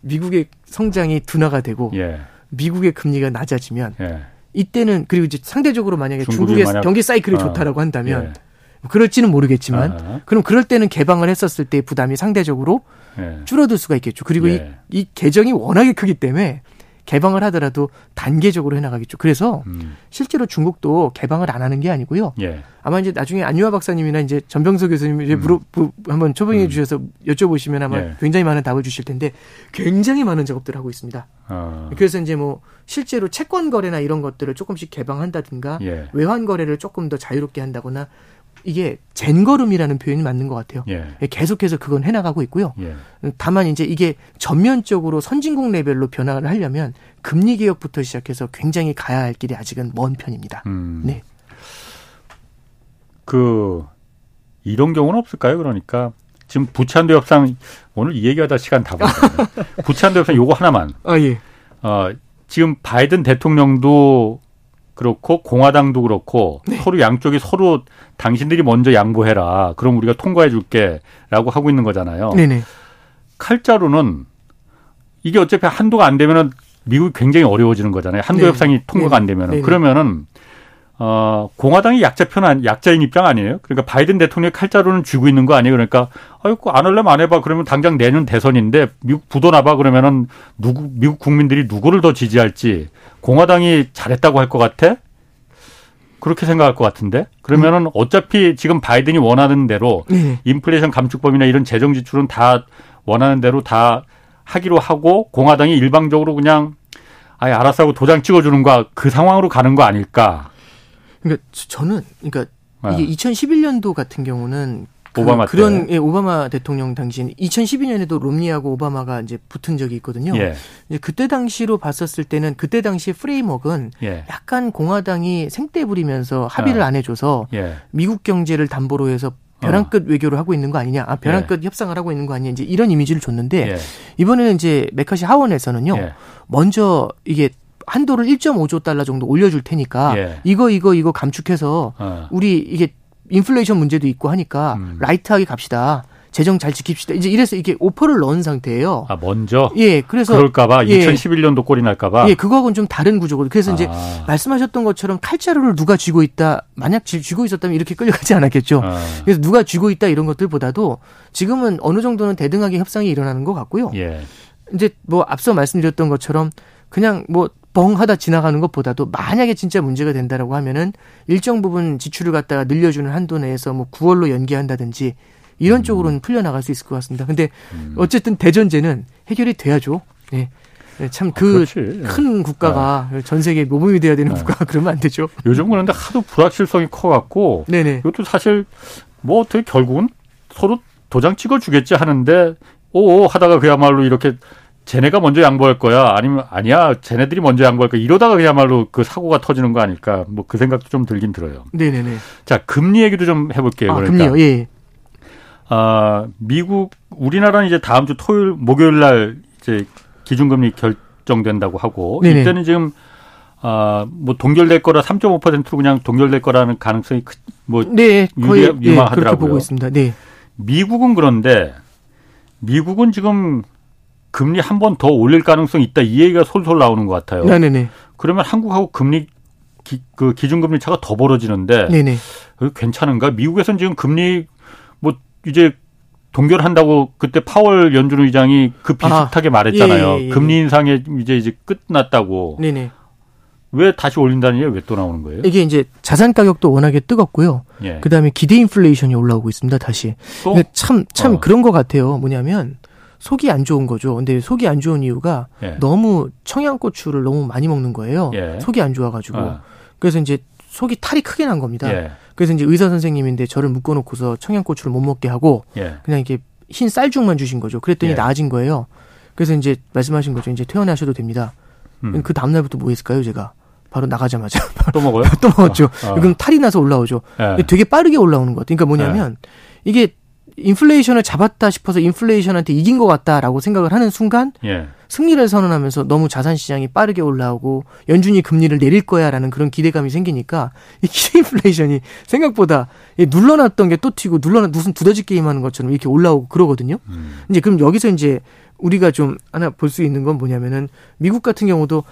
미국의 성장이 둔화가 되고 예. 미국의 금리가 낮아지면 예. 이때는 그리고 이제 상대적으로 만약에 중국의 만약, 경기 사이클이 어, 좋다라고 한다면 예. 그럴지는 모르겠지만 아 그럼 그럴 때는 개방을 했었을 때 부담이 상대적으로 예. 줄어들 수가 있겠죠. 그리고 예. 이, 이 계정이 워낙에 크기 때문에 개방을 하더라도 단계적으로 해나가겠죠. 그래서 음. 실제로 중국도 개방을 안 하는 게 아니고요. 예. 아마 이제 나중에 안유아 박사님이나 이제 전병석 교수님 이제 음. 물어 한번 초빙해 음. 주셔서 여쭤보시면 아마 예. 굉장히 많은 답을 주실 텐데 굉장히 많은 작업들을 하고 있습니다. 아. 그래서 이제 뭐 실제로 채권 거래나 이런 것들을 조금씩 개방한다든가 예. 외환 거래를 조금 더 자유롭게 한다거나 이게 젠걸음이라는 표현이 맞는 것 같아요. 예. 예. 계속해서 그건 해나가고 있고요. 예. 다만 이제 이게 전면적으로 선진국 레벨로 변화를 하려면 금리 개혁부터 시작해서 굉장히 가야 할 길이 아직은 먼 편입니다. 음. 네. 그 이런 경우는 없을까요? 그러니까 지금 부찬도 협상 오늘 이 얘기하다 시간 다 봤네요. [LAUGHS] 부찬도 협상 요거 하나만. 아 예. 어 지금 바이든 대통령도 그렇고 공화당도 그렇고 네. 서로 양쪽이 서로 당신들이 먼저 양보해라. 그럼 우리가 통과해 줄게라고 하고 있는 거잖아요. 네네. 칼자루는 이게 어차피 한도가 안 되면은 미국이 굉장히 어려워지는 거잖아요. 한도 네. 협상이 통과가 안 되면은 네. 그러면은 어, 공화당이 약자 편, 약자인 입장 아니에요? 그러니까 바이든 대통령이 칼자루는 쥐고 있는 거 아니에요? 그러니까, 아이고, 안 할래면 안 해봐. 그러면 당장 내년 대선인데, 미국 부도나봐. 그러면은, 누구, 미국 국민들이 누구를 더 지지할지, 공화당이 잘했다고 할 것 같아? 그렇게 생각할 것 같은데? 그러면은 어차피 지금 바이든이 원하는 대로, 네. 인플레이션 감축법이나 이런 재정 지출은 다 원하는 대로 다 하기로 하고, 공화당이 일방적으로 그냥, 아예 알았어 하고 도장 찍어주는 거, 그 상황으로 가는 거 아닐까? 그러니까 저는 그러니까 네. 이게 2011년도 같은 경우는 그, 오바마 그런 예, 오바마 대통령 당시 2012년에도 롬니하고 오바마가 이제 붙은 적이 있거든요. 예. 이제 그때 당시로 봤었을 때는 그때 당시 프레임워크는 예. 약간 공화당이 생떼 부리면서 합의를 아. 안 해줘서 예. 미국 경제를 담보로 해서 벼랑 끝 어. 외교를 하고 있는 거 아니냐, 아, 벼랑 끝 예. 협상을 하고 있는 거 아니냐, 이제 이런 이미지를 줬는데 예. 이번에는 이제 메카시 하원에서는요, 예. 먼저 이게 한도를 1.5조 달러 정도 올려줄 테니까 예. 이거 이거 이거 감축해서 어. 우리 이게 인플레이션 문제도 있고 하니까 음. 라이트하게 갑시다. 재정 잘 지킵시다. 이제 이래서 이게 오퍼를 넣은 상태예요. 아 먼저. 예, 그래서 그럴까봐 예. 2011년도 꼴이 날까봐. 예, 그거하고는 좀 다른 구조거든요. 그래서 아. 이제 말씀하셨던 것처럼 칼자루를 누가 쥐고 있다. 만약 쥐고 있었다면 이렇게 끌려가지 않았겠죠. 아. 그래서 누가 쥐고 있다 이런 것들보다도 지금은 어느 정도는 대등하게 협상이 일어나는 것 같고요. 예. 이제 뭐 앞서 말씀드렸던 것처럼 그냥 뭐 뻥 하다 지나가는 것보다도 만약에 진짜 문제가 된다라고 하면은 일정 부분 지출을 갖다가 늘려주는 한도 내에서 뭐 9월로 연기한다든지 이런 음. 쪽으로는 풀려나갈 수 있을 것 같습니다. 근데 음. 어쨌든 대전제는 해결이 돼야죠. 예. 네. 참그 큰 아, 국가가 네. 전 세계 모범이 돼야 되는 네. 국가가 그러면 안 되죠. 요즘 그런데 하도 불확실성이 커갖고 네네. 이것도 사실 뭐 어떻게 결국은 서로 도장 찍어주겠지 하는데 오 하다가 그야말로 이렇게 쟤네가 먼저 양보할 거야 아니면 아니야 쟤네들이 먼저 양보할 거야 이러다가 그야말로 그 사고가 터지는 거 아닐까 뭐 그 생각도 좀 들긴 들어요. 네네네. 자 금리 얘기도 좀 해볼게요. 아, 그러니까 금리요. 예. 아 미국 우리나라는 이제 다음 주 토요일 목요일 날 이제 기준금리 결정된다고 하고 네네. 이때는 지금 아뭐 동결될 거라 3.5%로 그냥 동결될 거라는 가능성이 뭐 네, 거의 유망하더라고요. 네, 그렇게 보고 있습니다. 네. 미국은 그런데 미국은 지금 금리 한 번 더 올릴 가능성이 있다 이 얘기가 솔솔 나오는 것 같아요. 네네네. 그러면 한국하고 금리 기, 그 기준금리 차가 더 벌어지는데 네네. 괜찮은가? 미국에서는 지금 금리 뭐 이제 동결한다고 그때 파월 연준 의장이 그 비슷하게 아, 말했잖아요. 예, 예, 예. 금리 인상에 이제 이제 끝났다고. 네네. 왜 다시 올린다는 얘기 왜또 나오는 거예요? 이게 이제 자산 가격도 워낙에 뜨겁고요. 예. 그다음에 기대 인플레이션이 올라오고 있습니다. 다시. 참참 참 어. 그런 것 같아요. 뭐냐면 속이 안 좋은 거죠. 근데 속이 안 좋은 이유가 예. 너무 청양고추를 너무 많이 먹는 거예요. 예. 속이 안 좋아가지고. 어. 그래서 이제 속이 탈이 크게 난 겁니다. 예. 그래서 이제 의사 선생님인데 저를 묶어놓고서 청양고추를 못 먹게 하고 예. 그냥 이렇게 흰 쌀죽만 주신 거죠. 그랬더니 예. 나아진 거예요. 그래서 이제 말씀하신 거죠. 이제 퇴원하셔도 됩니다. 음. 그 다음날부터 뭐 했을까요, 제가? 바로 나가자마자. [LAUGHS] 또 먹어요? [LAUGHS] 또 먹었죠. 어. 어. 그럼 탈이 나서 올라오죠. 예. 되게 빠르게 올라오는 것 같아요. 그러니까 뭐냐면 이게 인플레이션을 잡았다 싶어서 인플레이션한테 이긴 것 같다라고 생각을 하는 순간 예. 승리를 선언하면서 너무 자산 시장이 빠르게 올라오고 연준이 금리를 내릴 거야라는 그런 기대감이 생기니까 이 기대 인플레이션이 생각보다 눌러놨던 게 또 튀고 눌러놨 무슨 두더지 게임하는 것처럼 이렇게 올라오고 그러거든요. 음. 이제 그럼 여기서 이제 우리가 좀 하나 볼 수 있는 건 뭐냐면은 미국 같은 경우도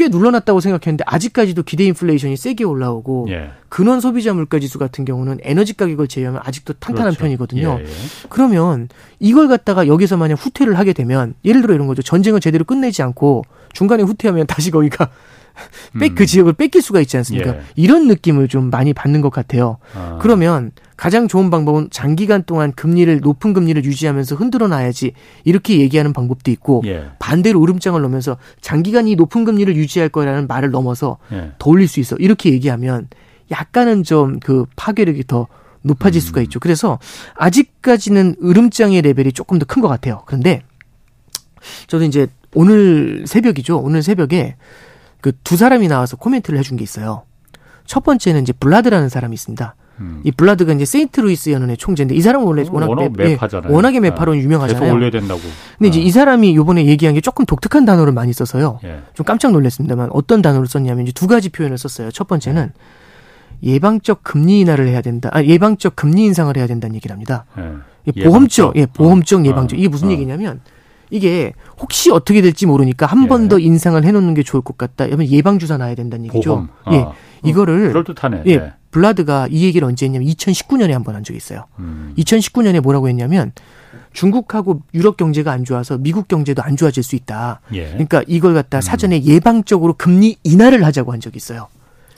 꽤 눌러놨다고 생각했는데 아직까지도 기대 인플레이션이 세게 올라오고 예. 근원 소비자 물가 지수 같은 경우는 에너지 가격을 제외하면 아직도 탄탄한 그렇죠. 편이거든요. 예, 예. 그러면 이걸 갖다가 여기서 만약 후퇴를 하게 되면 예를 들어 이런 거죠. 전쟁을 제대로 끝내지 않고 중간에 후퇴하면 다시 거기가 [LAUGHS] 뺏그 음. 지역을 뺏길 수가 있지 않습니까? 예. 이런 느낌을 좀 많이 받는 것 같아요. 아. 그러면 가장 좋은 방법은 장기간 동안 금리를 높은 금리를 유지하면서 흔들어 놔야지 이렇게 얘기하는 방법도 있고 예. 반대로 으름장을 놓으면서 장기간 이 높은 금리를 유지할 거라는 말을 넘어서 예. 더 올릴 수 있어 이렇게 얘기하면 약간은 좀 그 파괴력이 더 높아질 음. 수가 있죠. 그래서 아직까지는 으름장의 레벨이 조금 더 큰 것 같아요. 그런데 저도 이제 오늘 새벽이죠. 오늘 새벽에 그 두 사람이 나와서 코멘트를 해준 게 있어요. 첫 번째는 이제 불라드라는 사람이 있습니다. 음. 이 불라드가 이제 세인트루이스 연은의 총재인데 이 사람은 원래 워낙, 워낙 매, 매파잖아요. 예, 워낙에 매파로 네. 유명하잖아요. 계속 올려야 된다고. 근데 이제 어. 이 사람이 요번에 얘기한 게 조금 독특한 단어를 많이 써서요. 예. 좀 깜짝 놀랐습니다만 어떤 단어를 썼냐면 이제 두 가지 표현을 썼어요. 첫 번째는 예방적 금리 인하를 해야 된다. 아, 예방적 금리 인상을 해야 된다는 얘기를 합니다. 예. 보험적, 예, 보험적 어. 예방적. 이게 무슨 어. 얘기냐면 이게 혹시 어떻게 될지 모르니까 한 번더 예. 인상을 해놓는 게 좋을 것 같다. 그러면 예방 주사 놔야 된다는 얘기죠. 보험. 예, 아. 이거를 그럴 듯하네. 예, 네. 블라드가 이 얘기를 언제 했냐면 2019년에 한 번 한 적이 있어요. 음. 2019년에 뭐라고 했냐면 중국하고 유럽 경제가 안 좋아서 미국 경제도 안 좋아질 수 있다. 예. 그러니까 이걸 갖다 음. 사전에 예방적으로 금리 인하를 하자고 한 적이 있어요.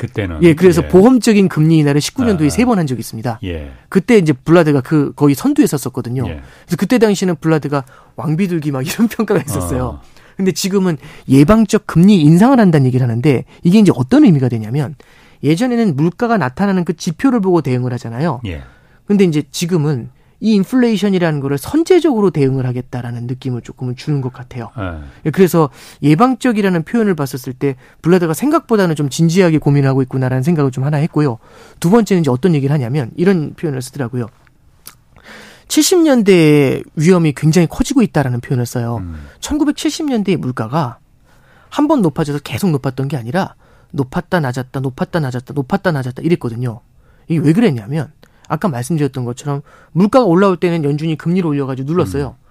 그때는 예, 그래서 예. 보험적인 금리 인하를 19년도에 아. 세번 한 적이 있습니다. 예. 그때 이제 블라드가 그 거의 선두에 섰었거든요. 예. 그래서 그때 당시는 블라드가 왕비둘기 막 이런 평가가 있었어요. 어. 근데 지금은 예방적 금리 인상을 한다는 얘기를 하는데 이게 이제 어떤 의미가 되냐면 예전에는 물가가 나타나는 그 지표를 보고 대응을 하잖아요. 예. 근데 이제 지금은 이 인플레이션이라는 거를 선제적으로 대응을 하겠다라는 느낌을 조금은 주는 것 같아요. 네. 그래서 예방적이라는 표현을 봤었을 때 블라드가 생각보다는 좀 진지하게 고민하고 있구나라는 생각을 좀 하나 했고요. 두 번째는 이제 어떤 얘기를 하냐면 이런 표현을 쓰더라고요. 70년대의 위험이 굉장히 커지고 있다라는 표현을 써요. 음. 1970년대의 물가가 한 번 높아져서 계속 높았던 게 아니라 높았다 낮았다 높았다 낮았다 높았다 낮았다 이랬거든요. 이게 왜 그랬냐면 아까 말씀드렸던 것처럼 물가가 올라올 때는 연준이 금리를 올려가지고 눌렀어요. 음.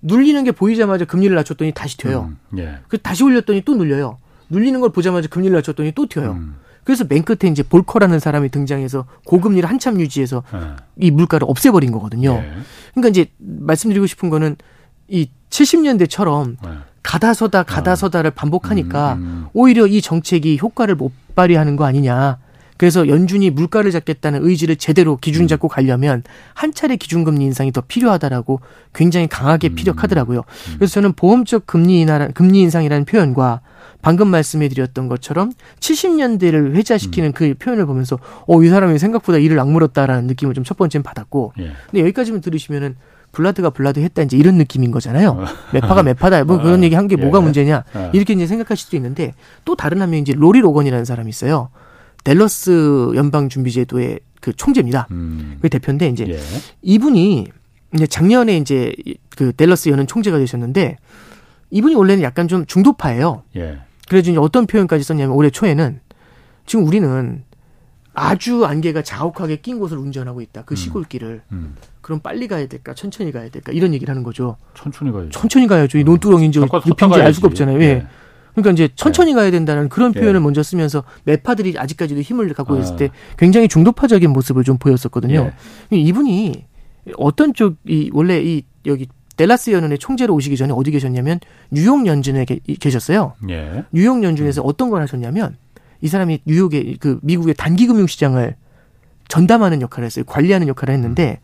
눌리는 게 보이자마자 금리를 낮췄더니 다시 튀어요. 음. 예. 그 다시 올렸더니 또 눌려요. 눌리는 걸 보자마자 금리를 낮췄더니 또 튀어요. 음. 그래서 맨 끝에 이제 볼커라는 사람이 등장해서 고금리를 한참 유지해서 예. 이 물가를 없애버린 거거든요. 예. 그러니까 이제 말씀드리고 싶은 거는 이 70년대처럼 예. 가다서다 가다서다를 반복하니까 음, 음, 음. 오히려 이 정책이 효과를 못 발휘하는 거 아니냐. 그래서 연준이 물가를 잡겠다는 의지를 제대로 기준 잡고 가려면 한 차례 기준금리 인상이 더 필요하다라고 굉장히 강하게 음. 피력하더라고요. 그래서 저는 보험적 금리 인하 금리 인상이라는 표현과 방금 말씀해드렸던 것처럼 70년대를 회자시키는 음. 그 표현을 보면서 어 이 사람이 생각보다 일을 악물었다라는 느낌을 좀 첫 번째는 받았고 예. 근데 여기까지만 들으시면은 블라드가 블라드 했다 이제 이런 느낌인 거잖아요. 어. 매파가 매파다 뭐 [LAUGHS] 그런 어. 얘기 한 게 뭐가 예. 문제냐 어. 이렇게 이제 생각하실 수도 있는데 또 다른 한 명 이제 로리 로건이라는 사람이 있어요. 델러스 연방준비제도의 그 총재입니다. 음. 그 대표인데 이제 예. 이분이 이제 작년에 이제 그 델러스 연은 총재가 되셨는데 이분이 원래는 약간 좀 중도파예요. 예. 그래서 이제 어떤 표현까지 썼냐면 올해 초에는 지금 우리는 아주 안개가 자욱하게 낀 곳을 운전하고 있다. 그 음. 시골길을. 음. 그럼 빨리 가야 될까? 천천히 가야 될까? 이런 얘기를 하는 거죠. 천천히 가야죠. 천천히 가야죠. 이 논두렁인지 늪인지 알 수가 없잖아요. 예. 그러니까 이제 천천히 네. 가야 된다는 그런 표현을 예. 먼저 쓰면서 매파들이 아직까지도 힘을 갖고 있을 아. 때 굉장히 중도파적인 모습을 좀 보였었거든요. 예. 이분이 어떤 쪽 이 원래 이 여기 델라스 연은의 총재로 오시기 전에 어디 계셨냐면 뉴욕 연준에 계셨어요. 예. 뉴욕 연준에서 음. 어떤 걸 하셨냐면 이 사람이 뉴욕의 그 미국의 단기 금융 시장을 전담하는 역할을 했어요. 관리하는 역할을 했는데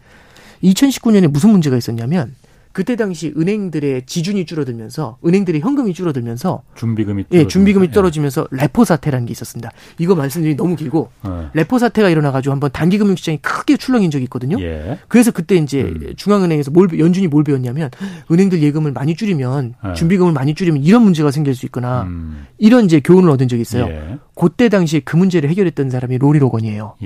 음. 2019년에 무슨 문제가 있었냐면 그때 당시 은행들의 지준이 줄어들면서 은행들의 현금이 줄어들면서 준비금이 예, 준비금이 예. 떨어지면서 예. 레포 사태라는 게 있었습니다. 이거 말씀드리기 너무 길고 예. 레포 사태가 일어나 가지고 한번 단기 금융 시장이 크게 출렁인 적이 있거든요. 예. 그래서 그때 이제 음. 중앙은행에서 뭘 연준이 뭘 배웠냐면 은행들 예금을 많이 줄이면 예. 준비금을 많이 줄이면 이런 문제가 생길 수 있거나 음. 이런 이제 교훈을 얻은 적이 있어요. 예. 그때 당시에 그 문제를 해결했던 사람이 로리 로건이에요.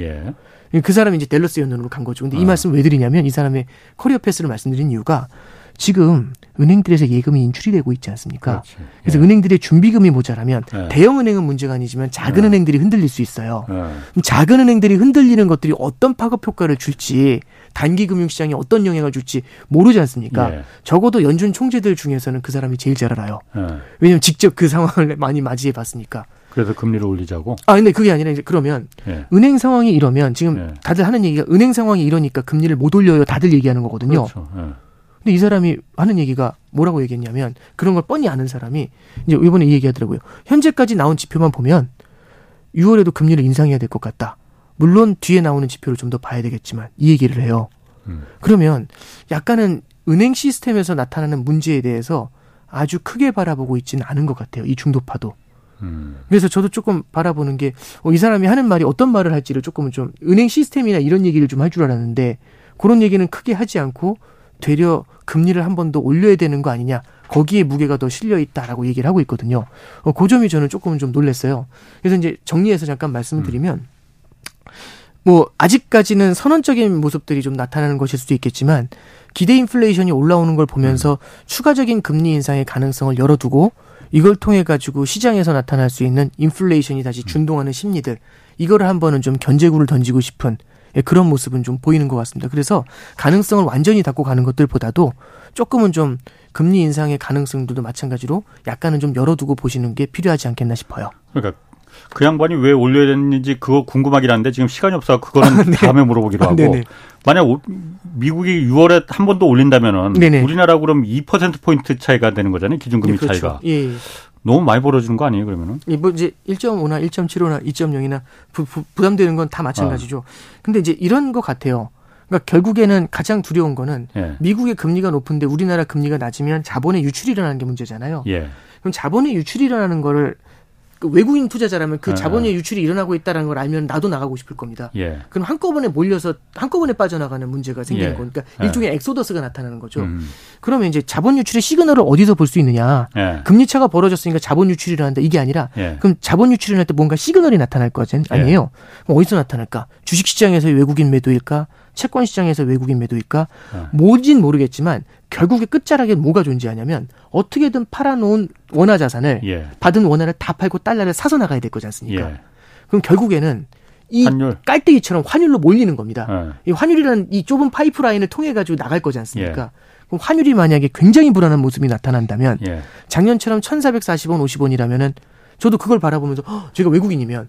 그 사람이 이제 델러스 연으로 간 거죠. 근데 이 아. 말씀 왜 드리냐면 이 사람의 커리어 패스를 말씀드린 이유가 지금 은행들에서 예금이 인출이 되고 있지 않습니까? 그렇지. 그래서 예. 은행들의 준비금이 모자라면 예. 대형 은행은 문제가 아니지만 작은 예. 은행들이 흔들릴 수 있어요. 예. 작은 은행들이 흔들리는 것들이 어떤 파급 효과를 줄지 단기 금융 시장에 어떤 영향을 줄지 모르지 않습니까? 예. 적어도 연준 총재들 중에서는 그 사람이 제일 잘 알아요. 예. 왜냐하면 직접 그 상황을 [LAUGHS] 많이 맞이해 봤으니까. 그래서 금리를 올리자고? 아, 근데 그게 아니라 이제 그러면 예. 은행 상황이 이러면 지금 예. 다들 하는 얘기가 은행 상황이 이러니까 금리를 못 올려요. 다들 얘기하는 거거든요. 그렇죠. 예. 근데 이 사람이 하는 얘기가 뭐라고 얘기했냐면 그런 걸 뻔히 아는 사람이 이제 이번에 이 얘기하더라고요. 현재까지 나온 지표만 보면 6월에도 금리를 인상해야 될 것 같다. 물론 뒤에 나오는 지표를 좀 더 봐야 되겠지만 이 얘기를 해요. 음. 그러면 약간은 은행 시스템에서 나타나는 문제에 대해서 아주 크게 바라보고 있지는 않은 것 같아요. 이 중도파도. 음. 그래서 저도 조금 바라보는 게이 어, 사람이 하는 말이 어떤 말을 할지를 조금은 좀 은행 시스템이나 이런 얘기를 좀 할 줄 알았는데 그런 얘기는 크게 하지 않고 되려 금리를 한 번 더 올려야 되는 거 아니냐. 거기에 무게가 더 실려 있다라고 얘기를 하고 있거든요. 어, 그 점이 저는 조금은 좀 놀랐어요. 그래서 이제 정리해서 잠깐 말씀을 음. 드리면 뭐 아직까지는 선언적인 모습들이 좀 나타나는 것일 수도 있겠지만 기대 인플레이션이 올라오는 걸 보면서 음. 추가적인 금리 인상의 가능성을 열어두고 이걸 통해 가지고 시장에서 나타날 수 있는 인플레이션이 다시 음. 준동하는 심리들 이거를 한번은 좀 견제구를 던지고 싶은 예, 그런 모습은 좀 보이는 것 같습니다. 그래서 가능성을 완전히 닫고 가는 것들보다도 조금은 좀 금리 인상의 가능성들도 마찬가지로 약간은 좀 열어두고 보시는 게 필요하지 않겠나 싶어요. 그러니까 그 양반이 왜 올려야 되는지 그거 궁금하긴 한데 지금 시간이 없어서 그거는 네. 다음에 물어보기로 하고 아, 만약 미국이 6월에 한 번 더 올린다면은 네네. 우리나라 그럼 2% 포인트 차이가 되는 거잖아요 기준금리 네, 그렇죠. 차이가. 예, 예. 너무 많이 벌어지는 거 아니에요 그러면은? 뭐 이제 1.5나 1.75나 2.0이나 부, 부, 부담되는 건 다 마찬가지죠. 아. 근데 이제 이런 것 같아요. 그러니까 결국에는 가장 두려운 거는 예. 미국의 금리가 높은데 우리나라 금리가 낮으면 자본의 유출이 일어나는 게 문제잖아요. 예. 그럼 자본의 유출이 일어나는 거를 그 외국인 투자자라면 그 네. 자본의 유출이 일어나고 있다는 걸 알면 나도 나가고 싶을 겁니다. 예. 그럼 한꺼번에 몰려서 한꺼번에 빠져나가는 문제가 생기는 예. 거니까 예. 일종의 엑소더스가 나타나는 거죠. 음. 그러면 이제 자본 유출의 시그널을 어디서 볼 수 있느냐? 예. 금리 차가 벌어졌으니까 자본 유출이 일어난다 이게 아니라 예. 그럼 자본 유출이 일어날 때 뭔가 시그널이 나타날 거 아니에요? 그럼 어디서 나타날까? 주식 시장에서의 외국인 매도일까? 채권 시장에서 외국인 매도일까? 네. 뭐진 모르겠지만 결국에 끝자락에 뭐가 존재하냐면 어떻게든 팔아놓은 원화 자산을 예. 받은 원화를 다 팔고 달러를 사서 나가야 될 거지 않습니까? 예. 그럼 결국에는 이 환율. 깔때기처럼 환율로 몰리는 겁니다. 예. 이 환율이라는 이 좁은 파이프라인을 통해 가지고 나갈 거지 않습니까? 예. 그럼 환율이 만약에 굉장히 불안한 모습이 나타난다면 예. 작년처럼 1,440원, 50원이라면은 저도 그걸 바라보면서 제가 외국인이면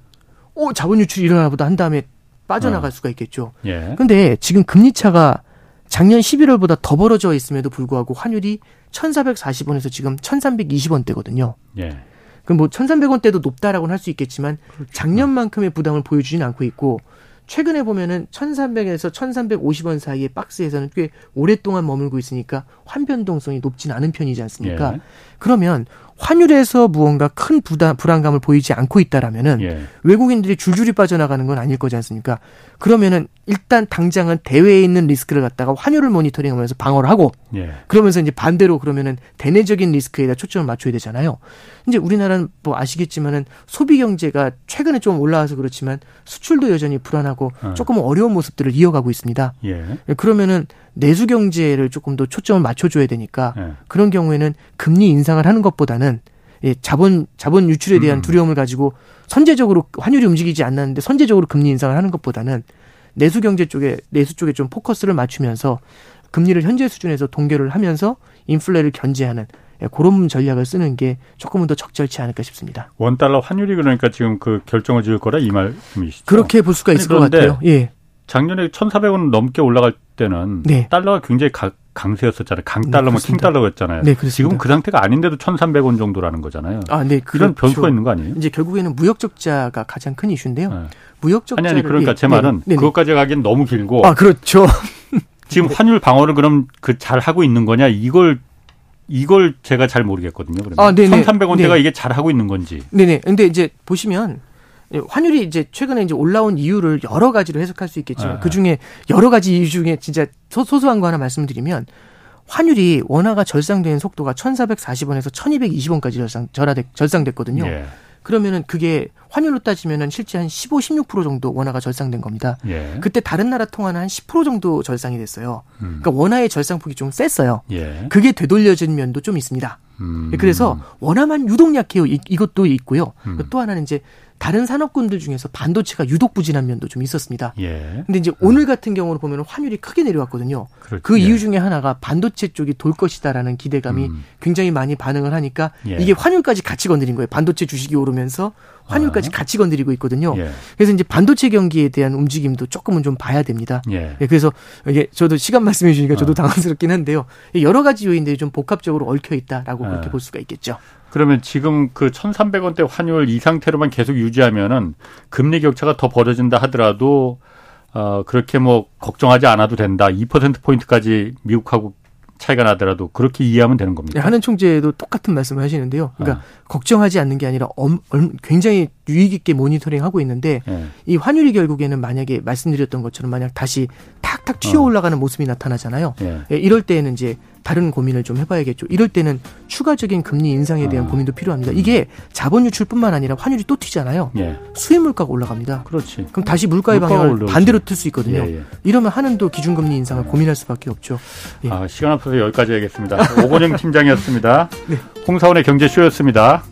어 자본 유출이 일어나 보다 한 다음에 빠져나갈 어. 수가 있겠죠. 예. 근데 지금 금리 차가 작년 11월보다 더 벌어져 있음에도 불구하고 환율이 1,440원에서 지금 1,320원대거든요. 예. 그럼 뭐 1,300원대도 높다라고는 할 수 있겠지만 그렇죠. 작년만큼의 부담을 보여주지는 않고 있고 최근에 보면은 1,300에서 1,350원 사이의 박스에서는 꽤 오랫동안 머물고 있으니까 환변동성이 높진 않은 편이지 않습니까? 예. 그러면 환율에서 무언가 큰 부담, 불안감을 보이지 않고 있다라면은 예. 외국인들이 줄줄이 빠져나가는 건 아닐 거지 않습니까? 그러면은 일단 당장은 대외에 있는 리스크를 갖다가 환율을 모니터링하면서 방어를 하고 예. 그러면서 이제 반대로 그러면은 대내적인 리스크에다 초점을 맞춰야 되잖아요. 이제 우리나라는 뭐 아시겠지만은 소비 경제가 최근에 좀 올라와서 그렇지만 수출도 여전히 불안하고 어. 조금 어려운 모습들을 이어가고 있습니다. 예. 그러면은 내수 경제를 조금 더 초점을 맞춰줘야 되니까 네. 그런 경우에는 금리 인상을 하는 것보다는 예, 자본 자본 유출에 대한 음. 두려움을 가지고 선제적으로 환율이 움직이지 않는데 선제적으로 금리 인상을 하는 것보다는 내수 경제 쪽에 내수 쪽에 좀 포커스를 맞추면서 금리를 현재 수준에서 동결을 하면서 인플레를 견제하는 예, 그런 전략을 쓰는 게 조금은 더 적절치 않을까 싶습니다. 원 달러 환율이 그러니까 지금 그 결정을 지을 거라 이 말씀이시죠? 그렇게 볼 수가 있을 것 같아요. 예. 작년에 1,400원 넘게 올라갈 때는 네. 달러가 굉장히 가, 강세였었잖아요. 강달러, 네, 킹달러였잖아요. 네, 지금 그 상태가 아닌데도 1,300원 정도라는 거잖아요. 아, 네. 그런 그렇죠. 변수가 있는 거 아니에요? 이제 결국에는 무역 적자가 가장 큰 이슈인데요. 네. 무역 적자 아니 아니 그러니까 제 말은 네, 네. 그것까지 가기엔 너무 길고 아, 그렇죠. [LAUGHS] 지금 환율 방어를 그럼 그 잘 하고 있는 거냐? 이걸 이걸 제가 잘 모르겠거든요. 그러면 아, 1,300원대가 이게 잘 하고 있는 건지. 네네. 근데 이제 보시면 예, 환율이 이제 최근에 이제 올라온 이유를 여러 가지로 해석할 수 있겠지만 네. 그 중에 여러 가지 이유 중에 진짜 소, 소소한 거 하나 말씀드리면 환율이 원화가 절상되는 속도가 1,440원에서 1,220원까지 절상 절하돼 절상됐거든요. 예. 그러면은 그게 환율로 따지면은 실제 한 15, 16% 정도 원화가 절상된 겁니다. 예. 그때 다른 나라 통화는 한 10% 정도 절상이 됐어요. 음. 그러니까 원화의 절상폭이 좀 셌어요. 예. 그게 되돌려진 면도 좀 있습니다. 음. 그래서 원화만 유독 약해요. 이, 이것도 있고요. 음. 또 하나는 이제 다른 산업군들 중에서 반도체가 유독 부진한 면도 좀 있었습니다. 예. 근데 이제 오늘 같은 경우로 보면 환율이 크게 내려왔거든요. 그렇지. 그 이유 예. 중에 하나가 반도체 쪽이 돌 것이다라는 기대감이 음. 굉장히 많이 반응을 하니까 예. 이게 환율까지 같이 건드린 거예요. 반도체 주식이 오르면서 환율까지 아. 같이 건드리고 있거든요. 예. 그래서 이제 반도체 경기에 대한 움직임도 조금은 좀 봐야 됩니다. 예. 예 그래서 이게 저도 시간 말씀해 주니까 저도 아. 당황스럽긴 한데요. 여러 가지 요인들이 좀 복합적으로 얽혀 있다라고 그렇게 볼 수가 있겠죠. 그러면 지금 그 1,300원대 환율 이 상태로만 계속 유지하면은 금리 격차가 더 벌어진다 하더라도 어 그렇게 뭐 걱정하지 않아도 된다. 2% 포인트까지 미국하고 차이가 나더라도 그렇게 이해하면 되는 겁니다. 네, 하는 총재도 똑같은 말씀을 하시는데요. 그러니까 아. 걱정하지 않는 게 아니라 엄, 엄, 굉장히 유익 있게 모니터링하고 있는데 네. 이 환율이 결국에는 만약에 말씀드렸던 것처럼 만약 다시 탁탁 튀어 어. 올라가는 어. 모습이 나타나잖아요. 네. 이럴 때에는 이제 다른 고민을 좀 해봐야겠죠. 이럴 때는 추가적인 금리 인상에 대한 아. 고민도 필요합니다. 이게 자본 유출뿐만 아니라 환율이 또 튀잖아요. 예. 수입 물가가 올라갑니다. 그렇지. 그럼 다시 물가의 방향을 올라오지. 반대로 틀 수 있거든요. 예, 예. 이러면 한은도 기준금리 인상을 고민할 수밖에 없죠. 예. 아, 시간 없어서 여기까지 하겠습니다. 오건영 팀장이었습니다. [LAUGHS] 네. 홍사원의 경제쇼였습니다.